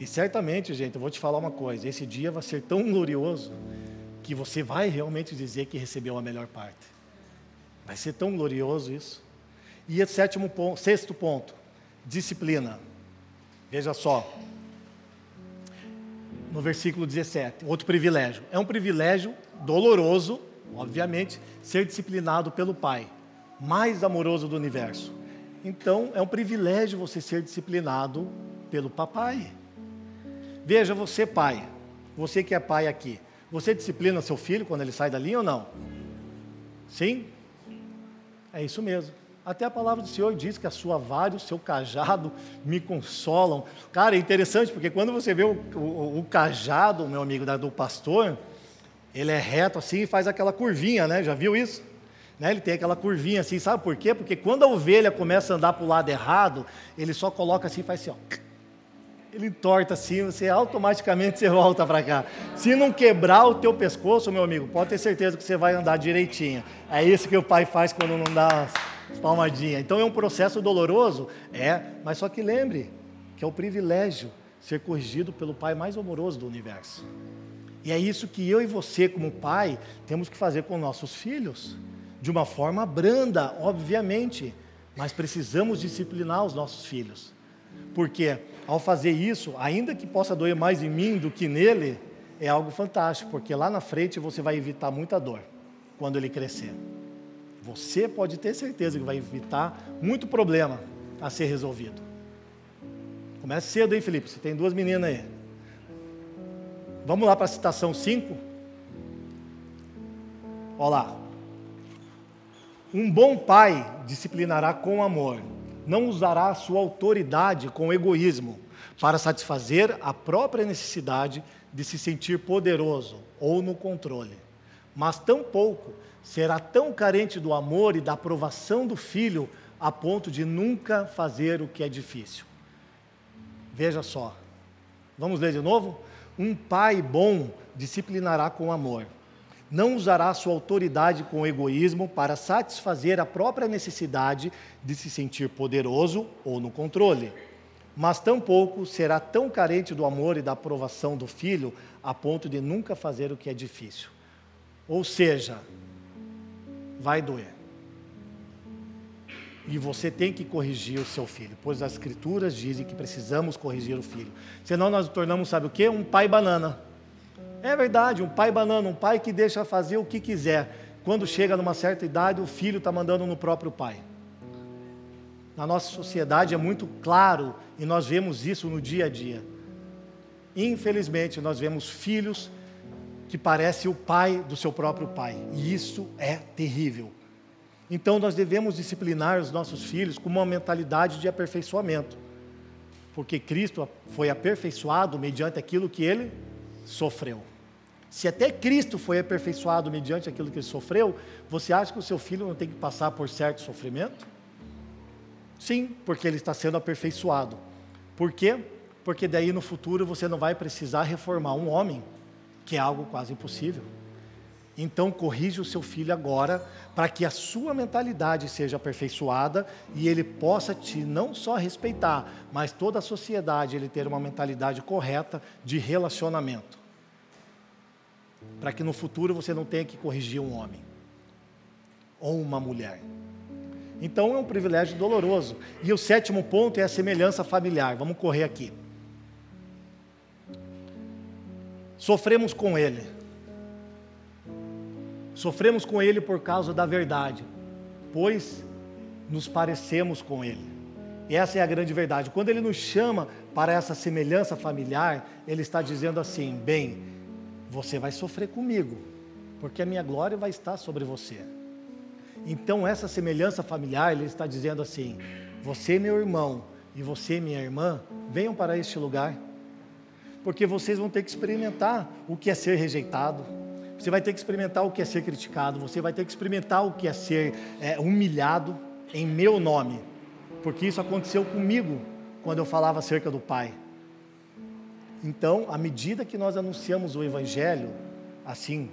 E certamente, gente, eu vou te falar uma coisa: esse dia vai ser tão glorioso que você vai realmente dizer que recebeu a melhor parte. Vai ser tão glorioso isso. E o sétimo ponto, sexto ponto, disciplina. Veja só, no versículo 17, outro privilégio. É um privilégio doloroso, obviamente, ser disciplinado pelo Pai, mais amoroso do universo. Então, é um privilégio você ser disciplinado pelo papai. Veja você, pai, você que é pai aqui, você disciplina seu filho quando ele sai da linha ou não? Sim? É isso mesmo. Até a palavra do Senhor diz que a sua vara e o seu cajado me consolam. Cara, é interessante porque quando você vê o, o, o cajado, meu amigo, da, do pastor, ele é reto assim e faz aquela curvinha, né? Já viu isso? Né? Ele tem aquela curvinha assim, sabe por quê? Porque quando a ovelha começa a andar para o lado errado, ele só coloca assim e faz assim, ó. Ele entorta assim, você automaticamente [laughs] você volta para cá. Se não quebrar o teu pescoço, meu amigo, pode ter certeza que você vai andar direitinho. É isso que o pai faz quando não dá as palmadinhas. Então é um processo doloroso, é, mas só que lembre que é o privilégio ser corrigido pelo pai mais amoroso do universo. E é isso que eu e você, como pai, temos que fazer com nossos filhos, de uma forma branda, obviamente, mas precisamos disciplinar os nossos filhos. Porque ao fazer isso, ainda que possa doer mais em mim do que nele, é algo fantástico, porque lá na frente você vai evitar muita dor quando ele crescer. Você pode ter certeza que vai evitar muito problema a ser resolvido. Comece cedo, hein, Felipe? Você tem duas meninas aí. Vamos lá para a citação 5. Olha lá. Um bom pai disciplinará com amor, não usará sua autoridade com egoísmo para satisfazer a própria necessidade de se sentir poderoso ou no controle. Mas tampouco será tão carente do amor e da aprovação do filho a ponto de nunca fazer o que é difícil. Veja só. Vamos ler de novo? Um pai bom disciplinará com amor. Não usará sua autoridade com egoísmo para satisfazer a própria necessidade de se sentir poderoso ou no controle. Mas tampouco será tão carente do amor e da aprovação do filho a ponto de nunca fazer o que é difícil. Ou seja, vai doer. E você tem que corrigir o seu filho, pois as escrituras dizem que precisamos corrigir o filho. Senão nós nos tornamos, sabe o quê? Um pai banana. É verdade, um pai banana, um pai que deixa fazer o que quiser. Quando chega numa certa idade, o filho está mandando no próprio pai. Na nossa sociedade é muito claro e nós vemos isso no dia a dia. Infelizmente, nós vemos filhos que parecem o pai do seu próprio pai, e isso é terrível. Então nós devemos disciplinar os nossos filhos com uma mentalidade de aperfeiçoamento. Porque Cristo foi aperfeiçoado mediante aquilo que ele sofreu. Se até Cristo foi aperfeiçoado mediante aquilo que ele sofreu, você acha que o seu filho não tem que passar por certo sofrimento? Sim, porque ele está sendo aperfeiçoado. Por quê? Porque daí no futuro você não vai precisar reformar um homem, que é algo quase impossível. Então, corrija o seu filho agora, para que a sua mentalidade seja aperfeiçoada e ele possa te não só respeitar, mas toda a sociedade ele ter uma mentalidade correta de relacionamento. Para que no futuro você não tenha que corrigir um homem ou uma mulher. Então é um privilégio doloroso. E o sétimo ponto é a semelhança familiar. Vamos correr aqui. Sofremos com ele Sofremos com Ele por causa da verdade, pois nos parecemos com Ele. E essa é a grande verdade. Quando Ele nos chama para essa semelhança familiar, Ele está dizendo assim: bem, você vai sofrer comigo, porque a minha glória vai estar sobre você. Então, essa semelhança familiar, Ele está dizendo assim: você, meu irmão, e você, minha irmã, venham para este lugar, porque vocês vão ter que experimentar o que é ser rejeitado você vai ter que experimentar o que é ser criticado, você vai ter que experimentar o que é ser é, humilhado em meu nome, porque isso aconteceu comigo quando eu falava acerca do Pai. Então, à medida que nós anunciamos o Evangelho, assim,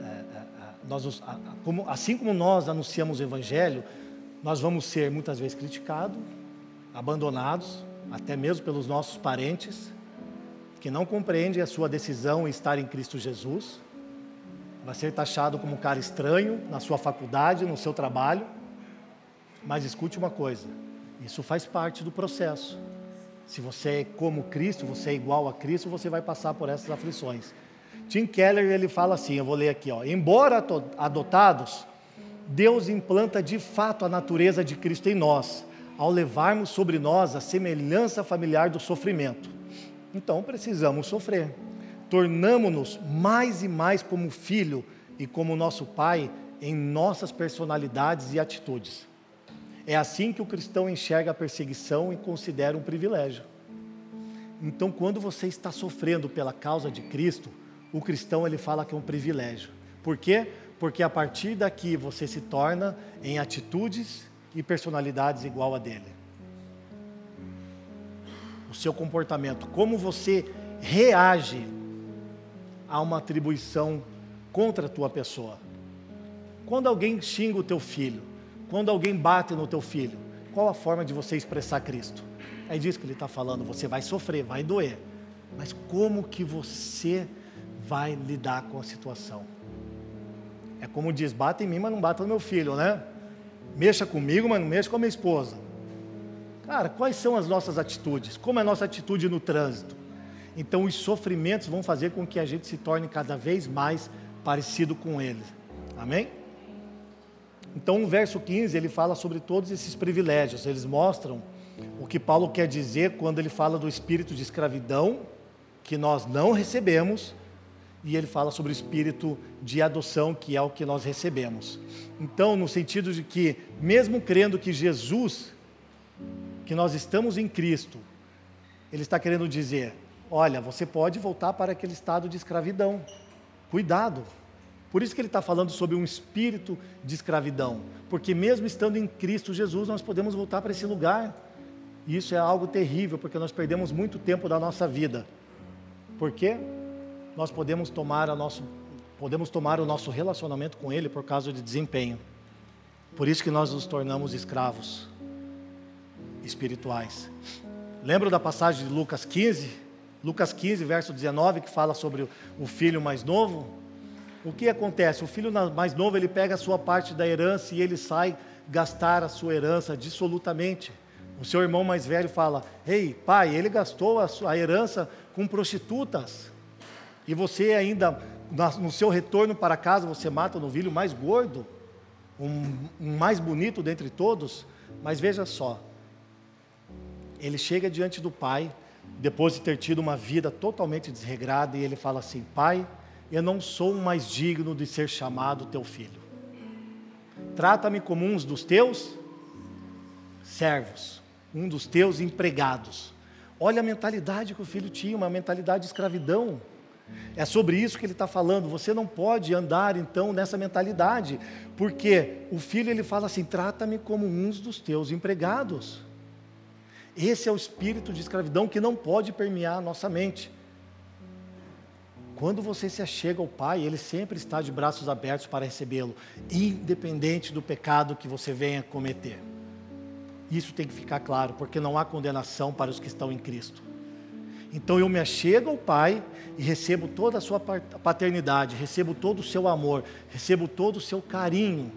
é, é, é nós, assim como nós anunciamos o Evangelho, nós vamos ser muitas vezes criticados, abandonados, até mesmo pelos nossos parentes, que não compreendem a sua decisão em estar em Cristo Jesus vai ser taxado como um cara estranho na sua faculdade, no seu trabalho. Mas escute uma coisa: isso faz parte do processo. Se você é como Cristo, você é igual a Cristo, você vai passar por essas aflições. Tim Keller ele fala assim, eu vou ler aqui, ó. Embora adotados, Deus implanta de fato a natureza de Cristo em nós, ao levarmos sobre nós a semelhança familiar do sofrimento. Então precisamos sofrer tornamos-nos mais e mais como filho e como nosso pai em nossas personalidades e atitudes. É assim que o cristão enxerga a perseguição e considera um privilégio. Então, quando você está sofrendo pela causa de Cristo, o cristão ele fala que é um privilégio. Por quê? Porque a partir daqui você se torna em atitudes e personalidades igual a dele. o seu comportamento, como você reage a uma atribuição contra a tua pessoa. Quando alguém xinga o teu filho, quando alguém bate no teu filho, qual a forma de você expressar Cristo? É disso que ele está falando. Você vai sofrer, vai doer, mas como que você vai lidar com a situação? É como diz: bata em mim, mas não bata no meu filho, né? Mexa comigo, mas não mexa com a minha esposa. Cara, quais são as nossas atitudes? Como é a nossa atitude no trânsito? Então, os sofrimentos vão fazer com que a gente se torne cada vez mais parecido com Ele. Amém? Então, o verso 15, ele fala sobre todos esses privilégios. Eles mostram o que Paulo quer dizer quando ele fala do espírito de escravidão, que nós não recebemos, e ele fala sobre o espírito de adoção, que é o que nós recebemos. Então, no sentido de que, mesmo crendo que Jesus, que nós estamos em Cristo, ele está querendo dizer: olha, você pode voltar para aquele estado de escravidão. Cuidado. Por isso que ele está falando sobre um espírito de escravidão. Porque mesmo estando em Cristo Jesus, nós podemos voltar para esse lugar. E isso é algo terrível, porque nós perdemos muito tempo da nossa vida. Por quê? nós podemos tomar, a nosso, podemos tomar o nosso relacionamento com Ele por causa de desempenho. Por isso que nós nos tornamos escravos espirituais. Lembra da passagem de Lucas 15? Lucas 15, verso 19, que fala sobre o filho mais novo? O que acontece? O filho mais novo, ele pega a sua parte da herança e ele sai gastar a sua herança dissolutamente. O seu irmão mais velho fala: Ei, pai, ele gastou a, sua, herança com prostitutas e você ainda, no seu retorno para casa, você mata o novilho mais gordo, um, um mais bonito dentre todos, mas veja só, ele chega diante do pai, depois de ter tido uma vida totalmente desregrada, e ele fala assim: Pai, eu não sou mais digno de ser chamado teu filho. Trata-me como um dos teus servos, um dos teus empregados. Olha a mentalidade que o filho tinha, uma mentalidade de escravidão. É sobre isso que ele está falando. Você não pode andar então nessa mentalidade, porque o filho ele fala assim: trata-me como uns dos teus empregados. Esse é o espírito de escravidão que não pode permear a nossa mente. Quando você se achega ao Pai, Ele sempre está de braços abertos para recebê-lo, independente do pecado que você venha cometer. Isso tem que ficar claro, porque não há condenação para os que estão em Cristo. Então eu me achego ao Pai e recebo toda a sua paternidade, recebo todo o seu amor, recebo todo o seu carinho,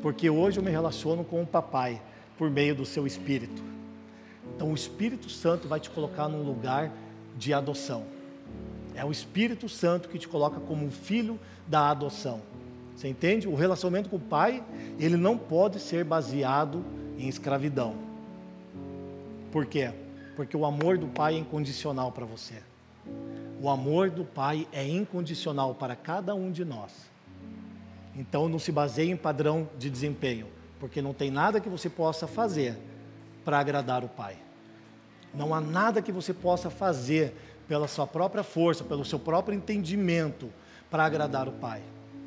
porque hoje eu me relaciono com o Papai por meio do seu Espírito. Então o Espírito Santo vai te colocar num lugar de adoção. É o Espírito Santo que te coloca como um filho da adoção. Você entende? O relacionamento com o Pai, ele não pode ser baseado em escravidão. Por quê? Porque o amor do Pai é incondicional para você. O amor do Pai é incondicional para cada um de nós. Então não se baseie em padrão de desempenho, porque não tem nada que você possa fazer para agradar o Pai. Não há nada que você possa fazer pela sua própria força, pelo seu próprio entendimento para agradar o Pai.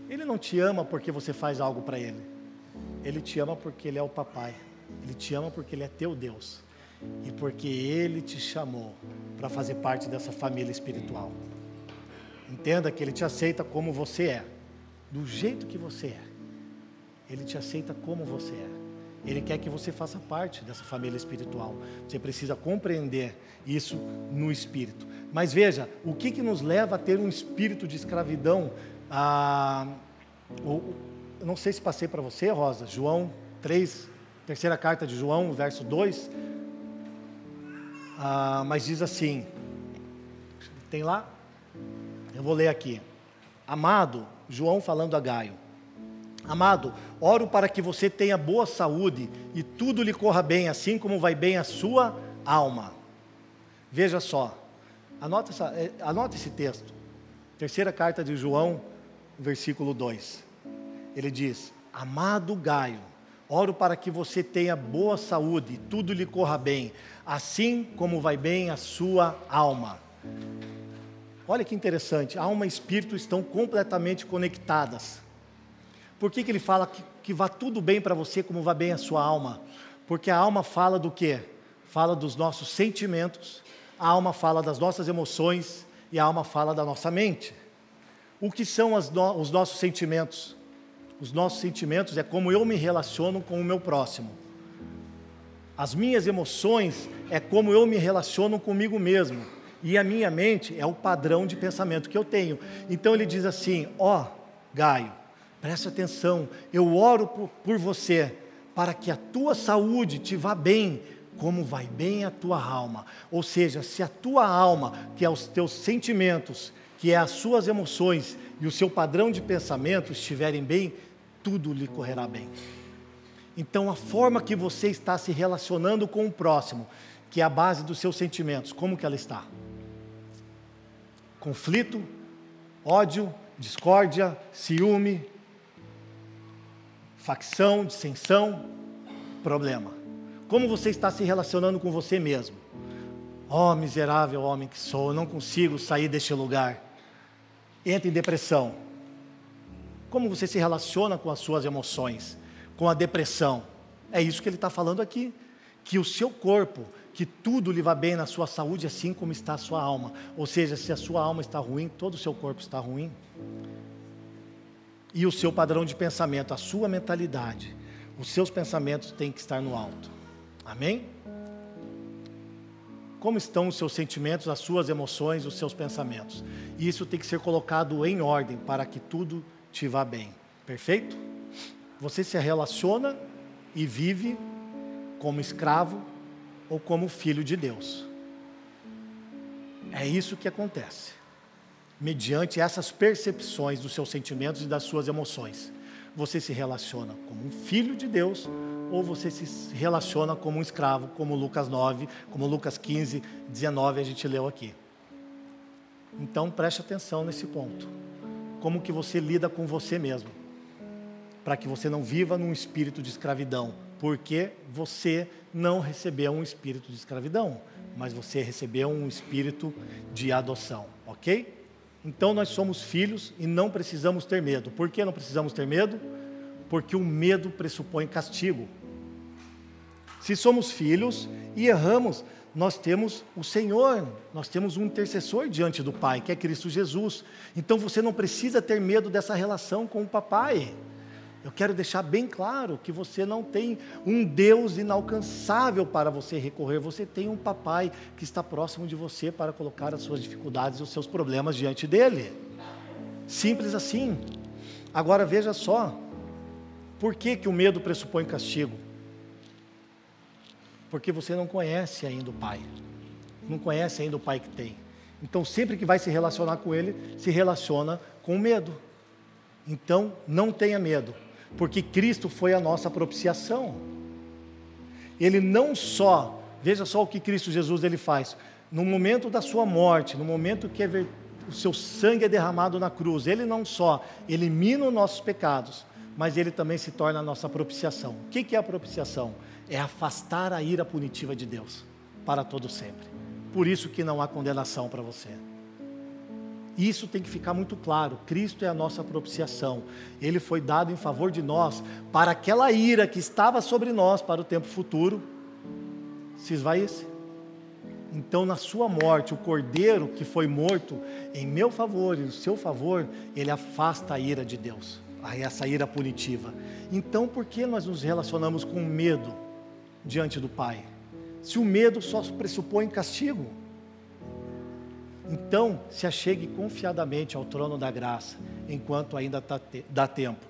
Ele não te ama porque você faz algo para Ele. Ele te ama porque Ele é o Papai. Ele te ama porque Ele é teu Deus e porque Ele te chamou para fazer parte dessa família espiritual. Entenda que Ele te aceita como você é, do jeito que você é. Ele te aceita como você é. Ele quer que você faça parte dessa família espiritual. Você precisa compreender isso no espírito. Mas veja, o que, que nos leva a ter um espírito de escravidão? Ah, eu não sei se passei para você, Rosa, João 3, terceira carta de João, verso 2 ah, mas diz assim: tem lá? Eu vou ler aqui. Amado, João falando a Gaio. Amado, oro para que você tenha boa saúde e tudo lhe corra bem, assim como vai bem a sua alma. Veja só, anota, essa, eh, anota esse texto. Terceira carta de João, versículo 2. Ele diz: Amado Gaio, oro para que você tenha boa saúde e tudo lhe corra bem, assim como vai bem a sua alma. Olha que interessante, alma e espírito estão completamente conectadas. Por que, que ele fala que, que vá tudo bem para você, como vai bem a sua alma? Porque a alma fala do quê? fala dos nossos sentimentos, a alma fala das nossas emoções e a alma fala da nossa mente. O que são no, os nossos sentimentos? Os nossos sentimentos é como eu me relaciono com o meu próximo. As minhas emoções é como eu me relaciono comigo mesmo. E a minha mente é o padrão de pensamento que eu tenho. Então ele diz assim: Ó, oh, Gaio, preste atenção, eu oro por, por você, para que a tua saúde te vá bem, como vai bem a tua alma. Ou seja, se a tua alma, que é os teus sentimentos, que é as suas emoções e o seu padrão de pensamento estiverem bem, tudo lhe correrá bem. Então, a forma que você está se relacionando com o próximo, que é a base dos seus sentimentos, como que ela está? conflito, ódio, discórdia, ciúme, facção, dissensão, problema. Como você está se relacionando com você mesmo? Oh, miserável homem que sou, eu não consigo sair deste lugar. Entra em depressão. Como você se relaciona com as suas emoções, com a depressão? É isso que ele está falando aqui. Que o seu corpo que tudo lhe vá bem na sua saúde, assim como está a sua alma. Ou seja, se a sua alma está ruim, todo o seu corpo está ruim. E o seu padrão de pensamento, a sua mentalidade, os seus pensamentos têm que estar no alto. Amém? Como estão os seus sentimentos, as suas emoções, os seus pensamentos? E isso tem que ser colocado em ordem para que tudo te vá bem. Perfeito? Você se relaciona e vive como escravo ou como filho de Deus. É isso que acontece, mediante essas percepções dos seus sentimentos e das suas emoções. Você se relaciona como um filho de Deus ou você se relaciona como um escravo, como Lucas 9, como Lucas 15, 19 a gente leu aqui. Então preste atenção nesse ponto. Como que você lida com você mesmo? Para que você não viva num espírito de escravidão, porque você não recebeu um espírito de escravidão, mas você recebeu um espírito de adoção, ok? Então nós somos filhos e não precisamos ter medo. Por que não precisamos ter medo? Porque o medo pressupõe castigo. Se somos filhos e erramos, nós temos o Senhor, nós temos um intercessor diante do Pai, que é Cristo Jesus. Então você não precisa ter medo dessa relação com o papai. Eu quero deixar bem claro que você não tem um Deus inalcançável para você recorrer, você tem um papai que está próximo de você para colocar as suas dificuldades e os seus problemas diante dele. Simples assim. Agora veja só, por que, que o medo pressupõe castigo? Porque você não conhece ainda o pai, não conhece ainda o pai que tem. Então, sempre que vai se relacionar com ele, se relaciona com medo. Então, não tenha medo porque Cristo foi a nossa propiciação. Ele não só, veja só o que Cristo Jesus ele faz, no momento da sua morte, no momento que é o seu sangue é derramado na cruz, ele não só elimina os nossos pecados, mas ele também se torna a nossa propiciação. O que é a propiciação? É afastar a ira punitiva de Deus para todo sempre. Por isso que não há condenação para você. Isso tem que ficar muito claro. Cristo é a nossa propiciação. Ele foi dado em favor de nós para aquela ira que estava sobre nós para o tempo futuro se esvaísse. Então, na sua morte, o cordeiro que foi morto em meu favor e no seu favor, ele afasta a ira de Deus, essa ira punitiva. Então, por que nós nos relacionamos com medo diante do Pai? Se o medo só pressupõe castigo. Então, se achegue confiadamente ao trono da graça, enquanto ainda tá dá tempo.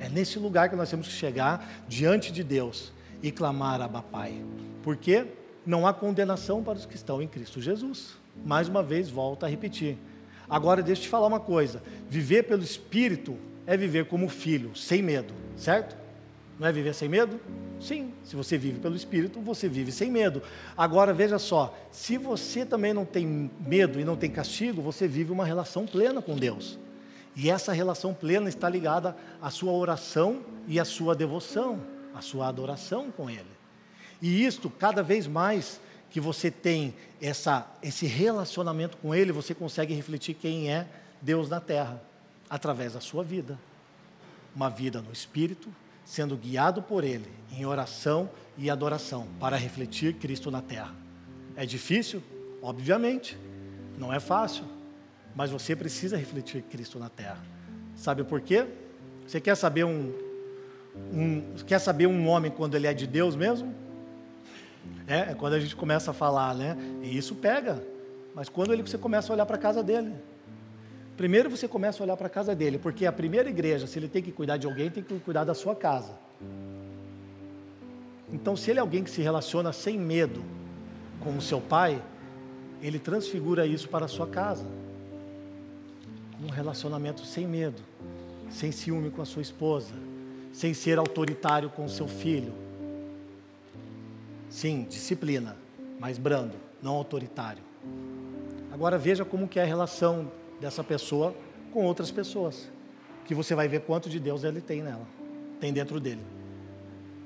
É nesse lugar que nós temos que chegar diante de Deus e clamar Abba Pai. Porque não há condenação para os que estão em Cristo Jesus. Mais uma vez, volto a repetir. Agora, deixa eu te falar uma coisa: viver pelo Espírito é viver como filho, sem medo, certo? Não é viver sem medo? Sim, se você vive pelo Espírito, você vive sem medo. Agora veja só: se você também não tem medo e não tem castigo, você vive uma relação plena com Deus. E essa relação plena está ligada à sua oração e à sua devoção, à sua adoração com Ele. E isto, cada vez mais que você tem essa, esse relacionamento com Ele, você consegue refletir quem é Deus na terra, através da sua vida. Uma vida no Espírito, sendo guiado por Ele em oração e adoração para refletir Cristo na terra. É difícil? Obviamente. Não é fácil. Mas você precisa refletir Cristo na terra. Sabe por quê? Você quer saber um, um quer saber um homem quando ele é de Deus mesmo? É, é quando a gente começa a falar, né? E isso pega. Mas quando ele, você começa a olhar para a casa dele. Primeiro você começa a olhar para a casa dele, porque a primeira igreja, se ele tem que cuidar de alguém, tem que cuidar da sua casa. Então, se ele é alguém que se relaciona sem medo com o seu pai, ele transfigura isso para a sua casa. Um relacionamento sem medo, sem ciúme com a sua esposa, sem ser autoritário com o seu filho. Sim, disciplina, mas brando, não autoritário. Agora veja como que é a relação dessa pessoa com outras pessoas, que você vai ver quanto de Deus ele tem nela, tem dentro dele.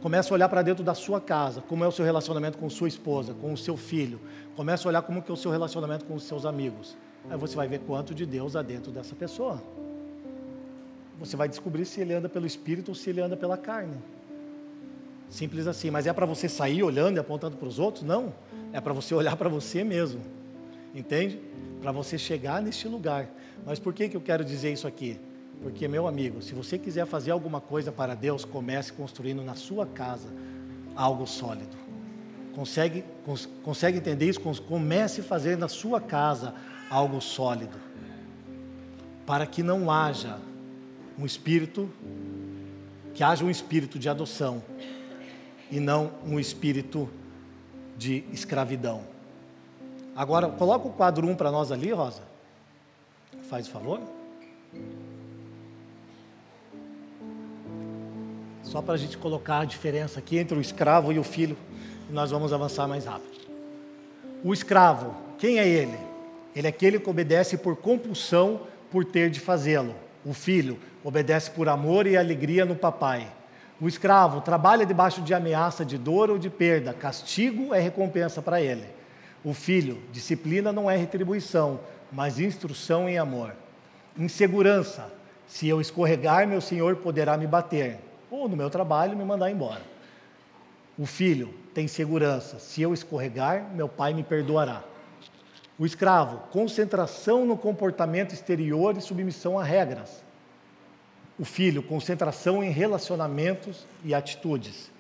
Começa a olhar para dentro da sua casa, como é o seu relacionamento com sua esposa, com o seu filho. Começa a olhar como que é o seu relacionamento com os seus amigos. Aí você vai ver quanto de Deus há dentro dessa pessoa. Você vai descobrir se ele anda pelo espírito ou se ele anda pela carne. Simples assim. Mas é para você sair olhando e apontando para os outros? Não. É para você [laughs] olhar para você mesmo. Entende? Para você chegar neste lugar. Mas por que, que eu quero dizer isso aqui? Porque, meu amigo, se você quiser fazer alguma coisa para Deus, comece construindo na sua casa algo sólido. Consegue, cons, consegue entender isso? Comece a fazer na sua casa algo sólido. Para que não haja um espírito, que haja um espírito de adoção e não um espírito de escravidão. Agora, coloca o quadro 1 para nós ali, Rosa. Faz o favor. Só para a gente colocar a diferença aqui entre o escravo e o filho, e nós vamos avançar mais rápido. O escravo, quem é ele? Ele é aquele que obedece por compulsão, por ter de fazê-lo. O filho obedece por amor e alegria no papai. O escravo trabalha debaixo de ameaça de dor ou de perda, castigo é recompensa para ele. O filho, disciplina não é retribuição, mas instrução em amor. Insegurança, se eu escorregar, meu senhor poderá me bater, ou no meu trabalho me mandar embora. O filho tem segurança, se eu escorregar, meu pai me perdoará. O escravo, concentração no comportamento exterior e submissão a regras. O filho, concentração em relacionamentos e atitudes.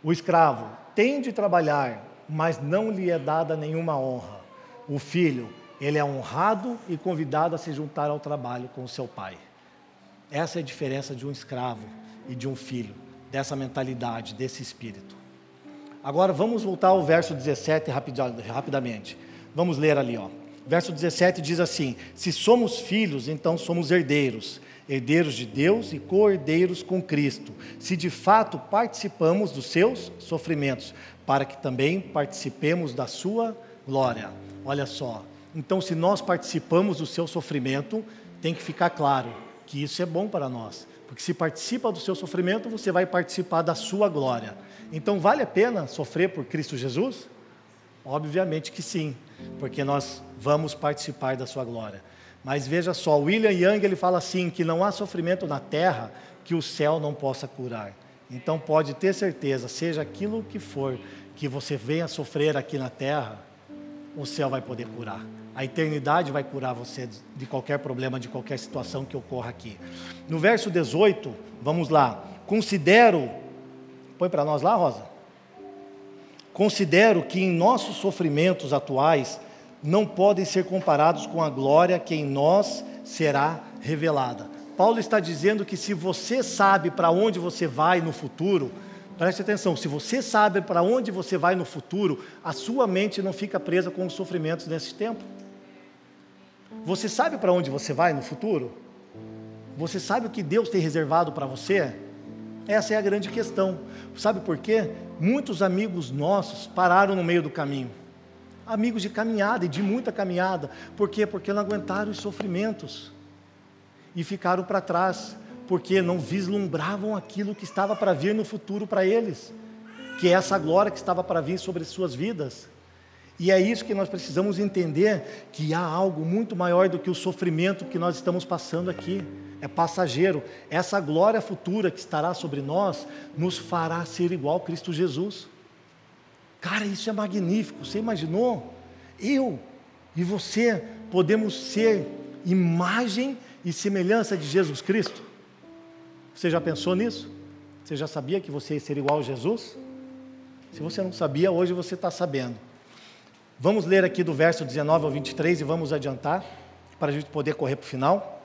O escravo tem de trabalhar, mas não lhe é dada nenhuma honra. O filho, ele é honrado e convidado a se juntar ao trabalho com o seu pai. Essa é a diferença de um escravo e de um filho, dessa mentalidade, desse espírito. Agora vamos voltar ao verso 17 rapidamente. Vamos ler ali, ó. Verso 17 diz assim: Se somos filhos, então somos herdeiros herdeiros de Deus e co-herdeiros com Cristo, se de fato participamos dos seus sofrimentos, para que também participemos da sua glória. Olha só. Então, se nós participamos do seu sofrimento, tem que ficar claro que isso é bom para nós, porque se participa do seu sofrimento, você vai participar da sua glória. Então, vale a pena sofrer por Cristo Jesus? Obviamente que sim, porque nós vamos participar da sua glória. Mas veja só, William Young ele fala assim que não há sofrimento na terra que o céu não possa curar. Então pode ter certeza, seja aquilo que for que você venha sofrer aqui na terra, o céu vai poder curar. A eternidade vai curar você de qualquer problema, de qualquer situação que ocorra aqui. No verso 18, vamos lá. Considero, põe para nós lá, Rosa. Considero que em nossos sofrimentos atuais não podem ser comparados com a glória que em nós será revelada. Paulo está dizendo que se você sabe para onde você vai no futuro, preste atenção, se você sabe para onde você vai no futuro, a sua mente não fica presa com os sofrimentos desse tempo. Você sabe para onde você vai no futuro? Você sabe o que Deus tem reservado para você? Essa é a grande questão. Sabe por quê? Muitos amigos nossos pararam no meio do caminho amigos de caminhada e de muita caminhada. Por quê? Porque não aguentaram os sofrimentos e ficaram para trás, porque não vislumbravam aquilo que estava para vir no futuro para eles, que é essa glória que estava para vir sobre suas vidas. E é isso que nós precisamos entender: que há algo muito maior do que o sofrimento que nós estamos passando aqui. é passageiro. Essa glória futura que estará sobre nós nos fará ser igual a Cristo Jesus. Cara, isso é magnífico. Você imaginou? Eu e você podemos ser imagem e semelhança de Jesus Cristo? Você já pensou nisso? Você já sabia que você ia ser igual a Jesus? Se você não sabia, hoje você está sabendo. Vamos ler aqui do verso 19 ao 23 e vamos adiantar, para a gente poder correr para o final.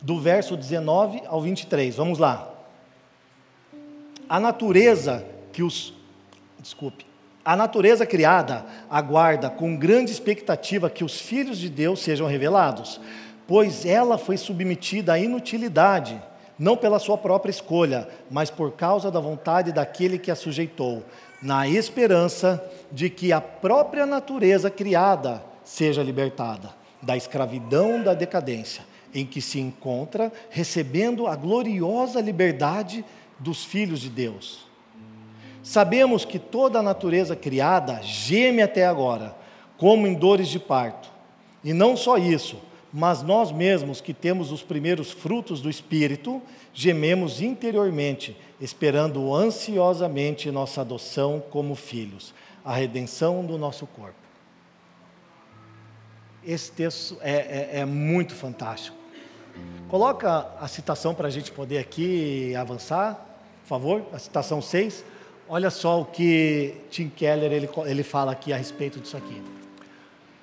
Do verso 19 ao 23, vamos lá. A natureza que os. Desculpe. A natureza criada aguarda com grande expectativa que os filhos de Deus sejam revelados, pois ela foi submetida à inutilidade, não pela sua própria escolha, mas por causa da vontade daquele que a sujeitou, na esperança de que a própria natureza criada seja libertada da escravidão da decadência em que se encontra, recebendo a gloriosa liberdade dos filhos de Deus. Sabemos que toda a natureza criada geme até agora, como em dores de parto. E não só isso, mas nós mesmos que temos os primeiros frutos do Espírito, gememos interiormente, esperando ansiosamente nossa adoção como filhos, a redenção do nosso corpo. Esse texto é, é, é muito fantástico. Coloca a citação para a gente poder aqui avançar, por favor, a citação 6. Olha só o que Tim Keller ele, ele fala aqui a respeito disso aqui.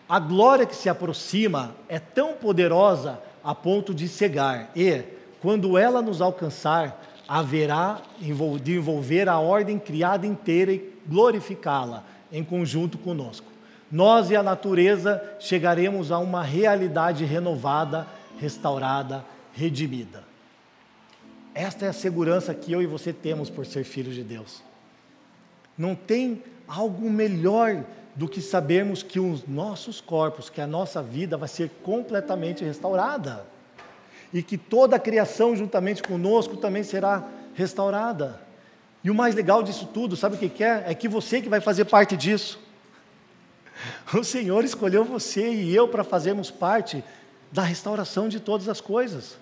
A glória que se aproxima é tão poderosa a ponto de cegar, e, quando ela nos alcançar, haverá de envolver a ordem criada inteira e glorificá-la em conjunto conosco. Nós e a natureza chegaremos a uma realidade renovada, restaurada, redimida. Esta é a segurança que eu e você temos por ser filhos de Deus. Não tem algo melhor do que sabermos que os nossos corpos, que a nossa vida vai ser completamente restaurada. E que toda a criação, juntamente conosco, também será restaurada. E o mais legal disso tudo, sabe o que é? É que você que vai fazer parte disso. [laughs] O Senhor escolheu você e eu para fazermos parte da restauração de todas as coisas.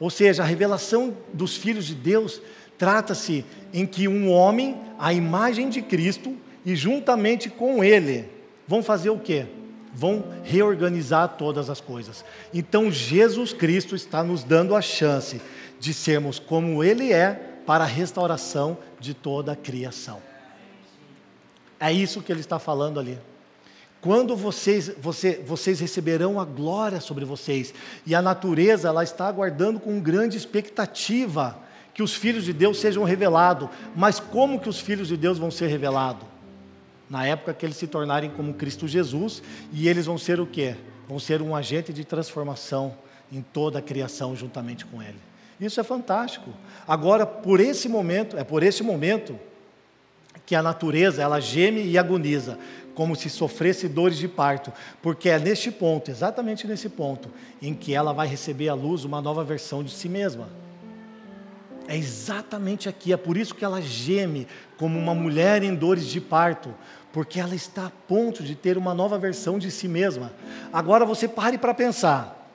Ou seja, a revelação dos filhos de Deus Trata-se em que um homem, a imagem de Cristo, e juntamente com ele, vão fazer o quê? Vão reorganizar todas as coisas. Então Jesus Cristo está nos dando a chance de sermos como Ele é para a restauração de toda a criação. É isso que ele está falando ali. Quando vocês, você, vocês receberão a glória sobre vocês, e a natureza ela está aguardando com grande expectativa que os filhos de Deus sejam revelados. Mas como que os filhos de Deus vão ser revelados? Na época que eles se tornarem como Cristo Jesus, e eles vão ser o quê? Vão ser um agente de transformação em toda a criação juntamente com Ele. Isso é fantástico. Agora, por esse momento, é por esse momento que a natureza ela geme e agoniza, como se sofresse dores de parto, porque é neste ponto, exatamente nesse ponto, em que ela vai receber à luz uma nova versão de si mesma. É exatamente aqui, é por isso que ela geme como uma mulher em dores de parto, porque ela está a ponto de ter uma nova versão de si mesma. Agora você pare para pensar.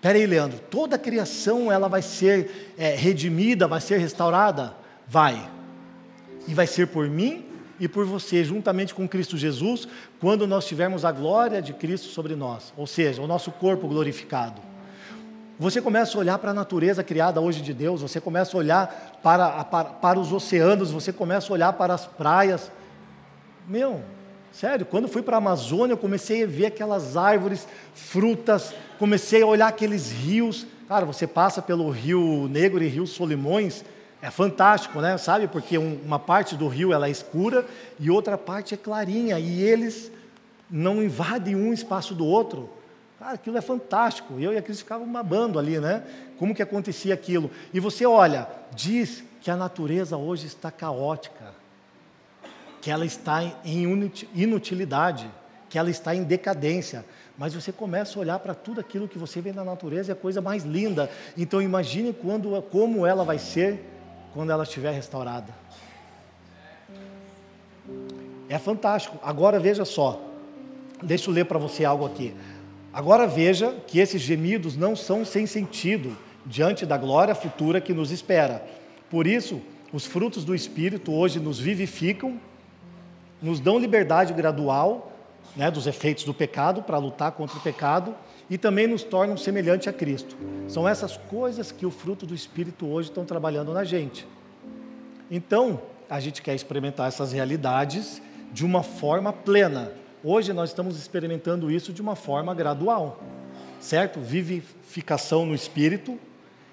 Peraí, Leandro, toda a criação ela vai ser é, redimida, vai ser restaurada? Vai. E vai ser por mim e por você, juntamente com Cristo Jesus, quando nós tivermos a glória de Cristo sobre nós, ou seja, o nosso corpo glorificado. Você começa a olhar para a natureza criada hoje de Deus, você começa a olhar para, para, para os oceanos, você começa a olhar para as praias. Meu, sério, quando fui para a Amazônia, eu comecei a ver aquelas árvores, frutas, comecei a olhar aqueles rios. Cara, você passa pelo Rio Negro e Rio Solimões, é fantástico, né? Sabe? Porque uma parte do rio ela é escura e outra parte é clarinha, e eles não invadem um espaço do outro. Cara, aquilo é fantástico. Eu e a Cris ficavam babando ali, né? Como que acontecia aquilo? E você olha, diz que a natureza hoje está caótica, que ela está em inutilidade, que ela está em decadência. Mas você começa a olhar para tudo aquilo que você vê na natureza e é a coisa mais linda. Então imagine quando, como ela vai ser quando ela estiver restaurada. É fantástico. Agora veja só. Deixa eu ler para você algo aqui. Agora veja que esses gemidos não são sem sentido diante da glória futura que nos espera. Por isso, os frutos do Espírito hoje nos vivificam, nos dão liberdade gradual né, dos efeitos do pecado para lutar contra o pecado e também nos tornam semelhante a Cristo. São essas coisas que o fruto do Espírito hoje estão trabalhando na gente. Então, a gente quer experimentar essas realidades de uma forma plena. Hoje nós estamos experimentando isso de uma forma gradual, certo? Vivificação no Espírito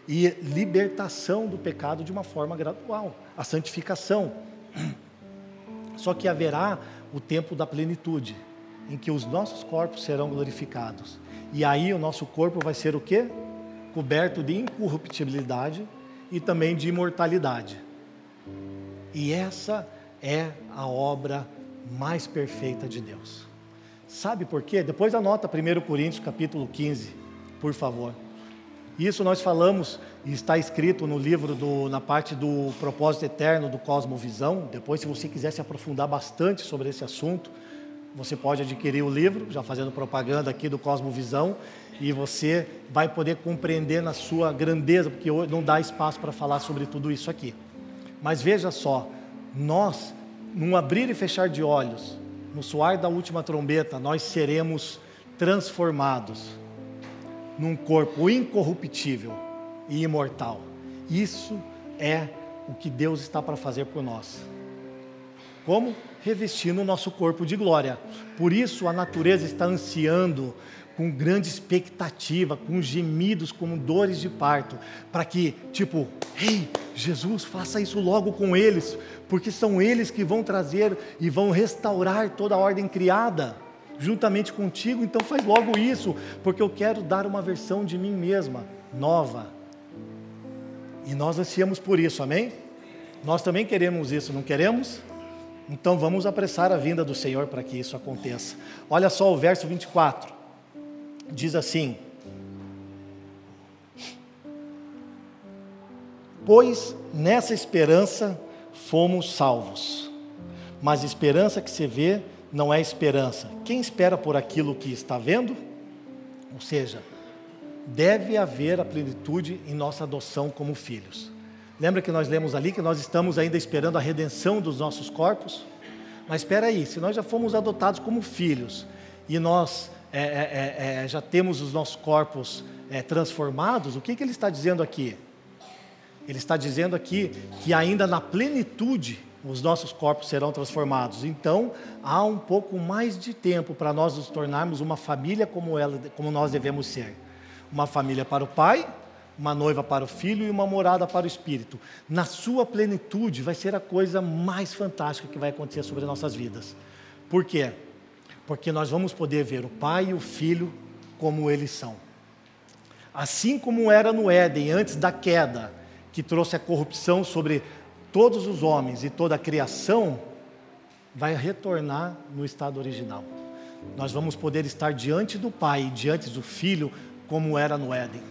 e libertação do pecado de uma forma gradual, a santificação. Só que haverá o tempo da plenitude, em que os nossos corpos serão glorificados. E aí o nosso corpo vai ser o quê? Coberto de incorruptibilidade e também de imortalidade. E essa é a obra mais perfeita de Deus. Sabe por quê? Depois anota 1 Coríntios capítulo 15, por favor. Isso nós falamos e está escrito no livro, do, na parte do propósito eterno do Cosmovisão. Depois, se você quiser se aprofundar bastante sobre esse assunto, você pode adquirir o livro, já fazendo propaganda aqui do Cosmovisão, e você vai poder compreender na sua grandeza, porque não dá espaço para falar sobre tudo isso aqui. Mas veja só, nós, num abrir e fechar de olhos, no soar da última trombeta, nós seremos transformados num corpo incorruptível e imortal. Isso é o que Deus está para fazer por nós. Como? Revestindo o nosso corpo de glória. Por isso a natureza está ansiando com grande expectativa, com gemidos, com dores de parto, para que, tipo, ei, Jesus, faça isso logo com eles, porque são eles que vão trazer e vão restaurar toda a ordem criada juntamente contigo, então faz logo isso, porque eu quero dar uma versão de mim mesma, nova. E nós ansiamos por isso, amém? Nós também queremos isso, não queremos? Então vamos apressar a vinda do Senhor para que isso aconteça. Olha só o verso 24. Diz assim: Pois nessa esperança fomos salvos. Mas esperança que se vê não é esperança. Quem espera por aquilo que está vendo? Ou seja, deve haver a plenitude em nossa adoção como filhos. Lembra que nós lemos ali que nós estamos ainda esperando a redenção dos nossos corpos? Mas espera aí, se nós já fomos adotados como filhos e nós é, é, é, é já temos os nossos corpos é, transformados, o que, que ele está dizendo aqui? Ele está dizendo aqui que ainda na plenitude os nossos corpos serão transformados. Então, há um pouco mais de tempo para nós nos tornarmos uma família como, ela, como nós devemos ser. Uma família para o pai, uma noiva para o filho e uma morada para o espírito. Na sua plenitude vai ser a coisa mais fantástica que vai acontecer sobre nossas vidas. Por quê? Porque nós vamos poder ver o pai e o filho como eles são. Assim como era no Éden antes da queda, que trouxe a corrupção sobre todos os homens e toda a criação vai retornar no estado original. Nós vamos poder estar diante do Pai, diante do Filho, como era no Éden.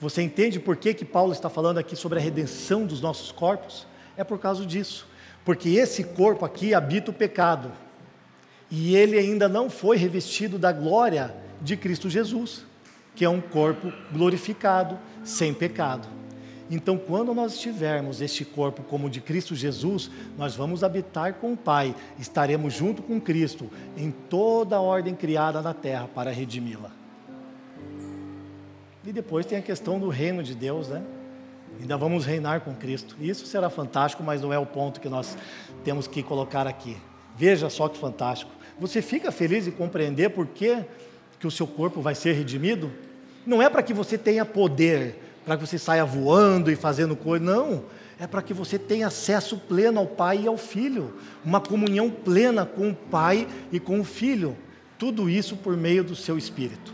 Você entende por que, que Paulo está falando aqui sobre a redenção dos nossos corpos? É por causa disso. Porque esse corpo aqui habita o pecado. E ele ainda não foi revestido da glória de Cristo Jesus, que é um corpo glorificado, sem pecado. Então, quando nós tivermos este corpo como de Cristo Jesus, nós vamos habitar com o Pai, estaremos junto com Cristo em toda a ordem criada na terra para redimi-la. E depois tem a questão do reino de Deus, né? Ainda vamos reinar com Cristo. Isso será fantástico, mas não é o ponto que nós temos que colocar aqui. Veja só que fantástico. Você fica feliz em compreender por que, que o seu corpo vai ser redimido? Não é para que você tenha poder, para que você saia voando e fazendo coisa. Não, é para que você tenha acesso pleno ao Pai e ao Filho, uma comunhão plena com o Pai e com o Filho. Tudo isso por meio do seu Espírito.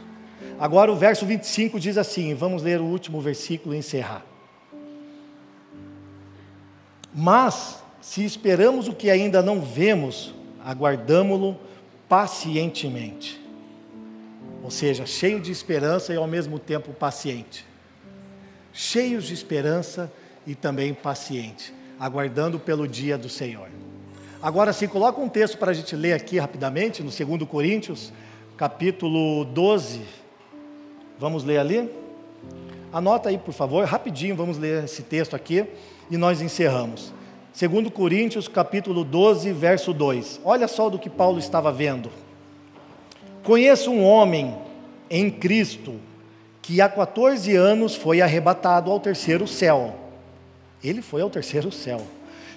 Agora o verso 25 diz assim: vamos ler o último versículo e encerrar. Mas, se esperamos o que ainda não vemos, aguardamo-lo pacientemente. Ou seja, cheio de esperança e ao mesmo tempo paciente cheios de esperança e também pacientes, aguardando pelo dia do Senhor. Agora sim, coloca um texto para a gente ler aqui rapidamente, no 2 Coríntios, capítulo 12. Vamos ler ali? Anota aí, por favor, rapidinho, vamos ler esse texto aqui e nós encerramos. 2 Coríntios, capítulo 12, verso 2. Olha só do que Paulo estava vendo. Conheço um homem em Cristo que há 14 anos foi arrebatado ao terceiro céu. Ele foi ao terceiro céu.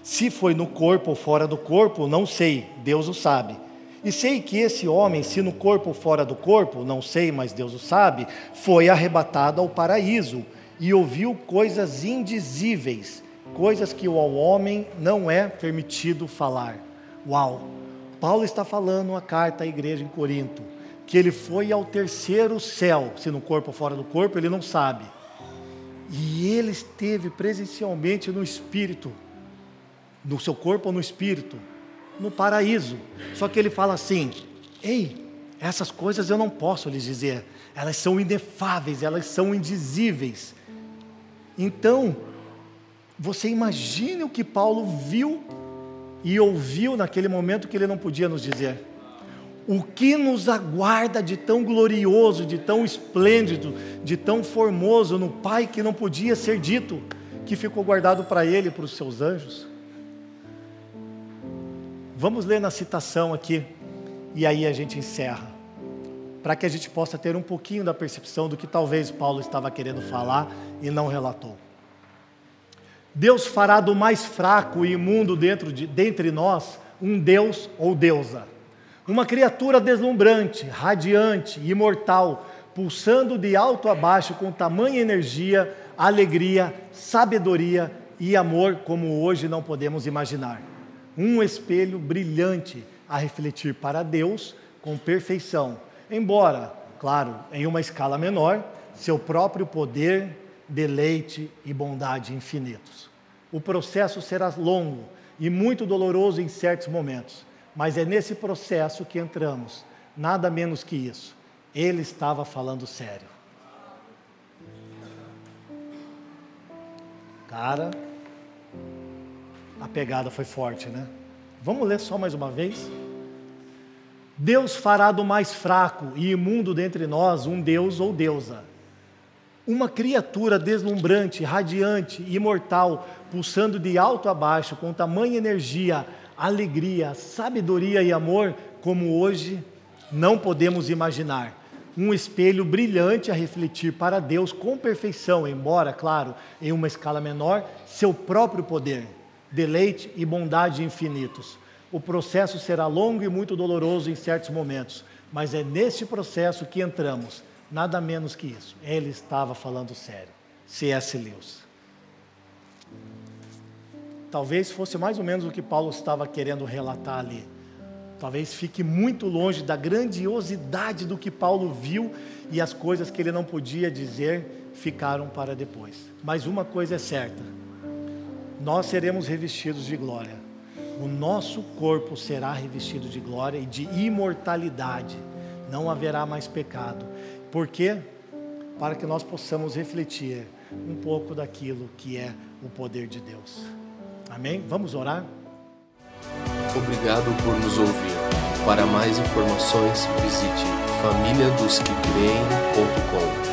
Se foi no corpo ou fora do corpo, não sei, Deus o sabe. E sei que esse homem, se no corpo ou fora do corpo, não sei, mas Deus o sabe, foi arrebatado ao paraíso e ouviu coisas indizíveis, coisas que ao homem não é permitido falar. Uau! Paulo está falando a carta à igreja em Corinto, que ele foi ao terceiro céu, se no corpo ou fora do corpo, ele não sabe. E ele esteve presencialmente no espírito, no seu corpo ou no espírito, no paraíso. Só que ele fala assim: ei, essas coisas eu não posso lhes dizer, elas são inefáveis, elas são indizíveis. Então, você imagine o que Paulo viu e ouviu naquele momento que ele não podia nos dizer. O que nos aguarda de tão glorioso, de tão esplêndido, de tão formoso no Pai que não podia ser dito, que ficou guardado para ele e para os seus anjos? Vamos ler na citação aqui e aí a gente encerra, para que a gente possa ter um pouquinho da percepção do que talvez Paulo estava querendo falar e não relatou. Deus fará do mais fraco e imundo dentro de, dentre nós um Deus ou deusa. Uma criatura deslumbrante, radiante, imortal, pulsando de alto a baixo com tamanha energia, alegria, sabedoria e amor como hoje não podemos imaginar. Um espelho brilhante a refletir para Deus com perfeição, embora, claro, em uma escala menor, seu próprio poder, deleite e bondade infinitos. O processo será longo e muito doloroso em certos momentos, mas é nesse processo que entramos, nada menos que isso. Ele estava falando sério. Cara, a pegada foi forte, né? Vamos ler só mais uma vez? Deus fará do mais fraco e imundo dentre nós um Deus ou deusa uma criatura deslumbrante, radiante, imortal, pulsando de alto a baixo, com tamanha energia, alegria, sabedoria e amor, como hoje não podemos imaginar. Um espelho brilhante a refletir para Deus com perfeição, embora, claro, em uma escala menor, seu próprio poder, deleite e bondade infinitos. O processo será longo e muito doloroso em certos momentos, mas é nesse processo que entramos Nada menos que isso. Ele estava falando sério. C.S. Lewis. Talvez fosse mais ou menos o que Paulo estava querendo relatar ali. Talvez fique muito longe da grandiosidade do que Paulo viu e as coisas que ele não podia dizer ficaram para depois. Mas uma coisa é certa: nós seremos revestidos de glória. O nosso corpo será revestido de glória e de imortalidade. Não haverá mais pecado. Por quê? Para que nós possamos refletir um pouco daquilo que é o poder de Deus. Amém? Vamos orar? Obrigado por nos ouvir. Para mais informações, visite famíliadosquecreem.com.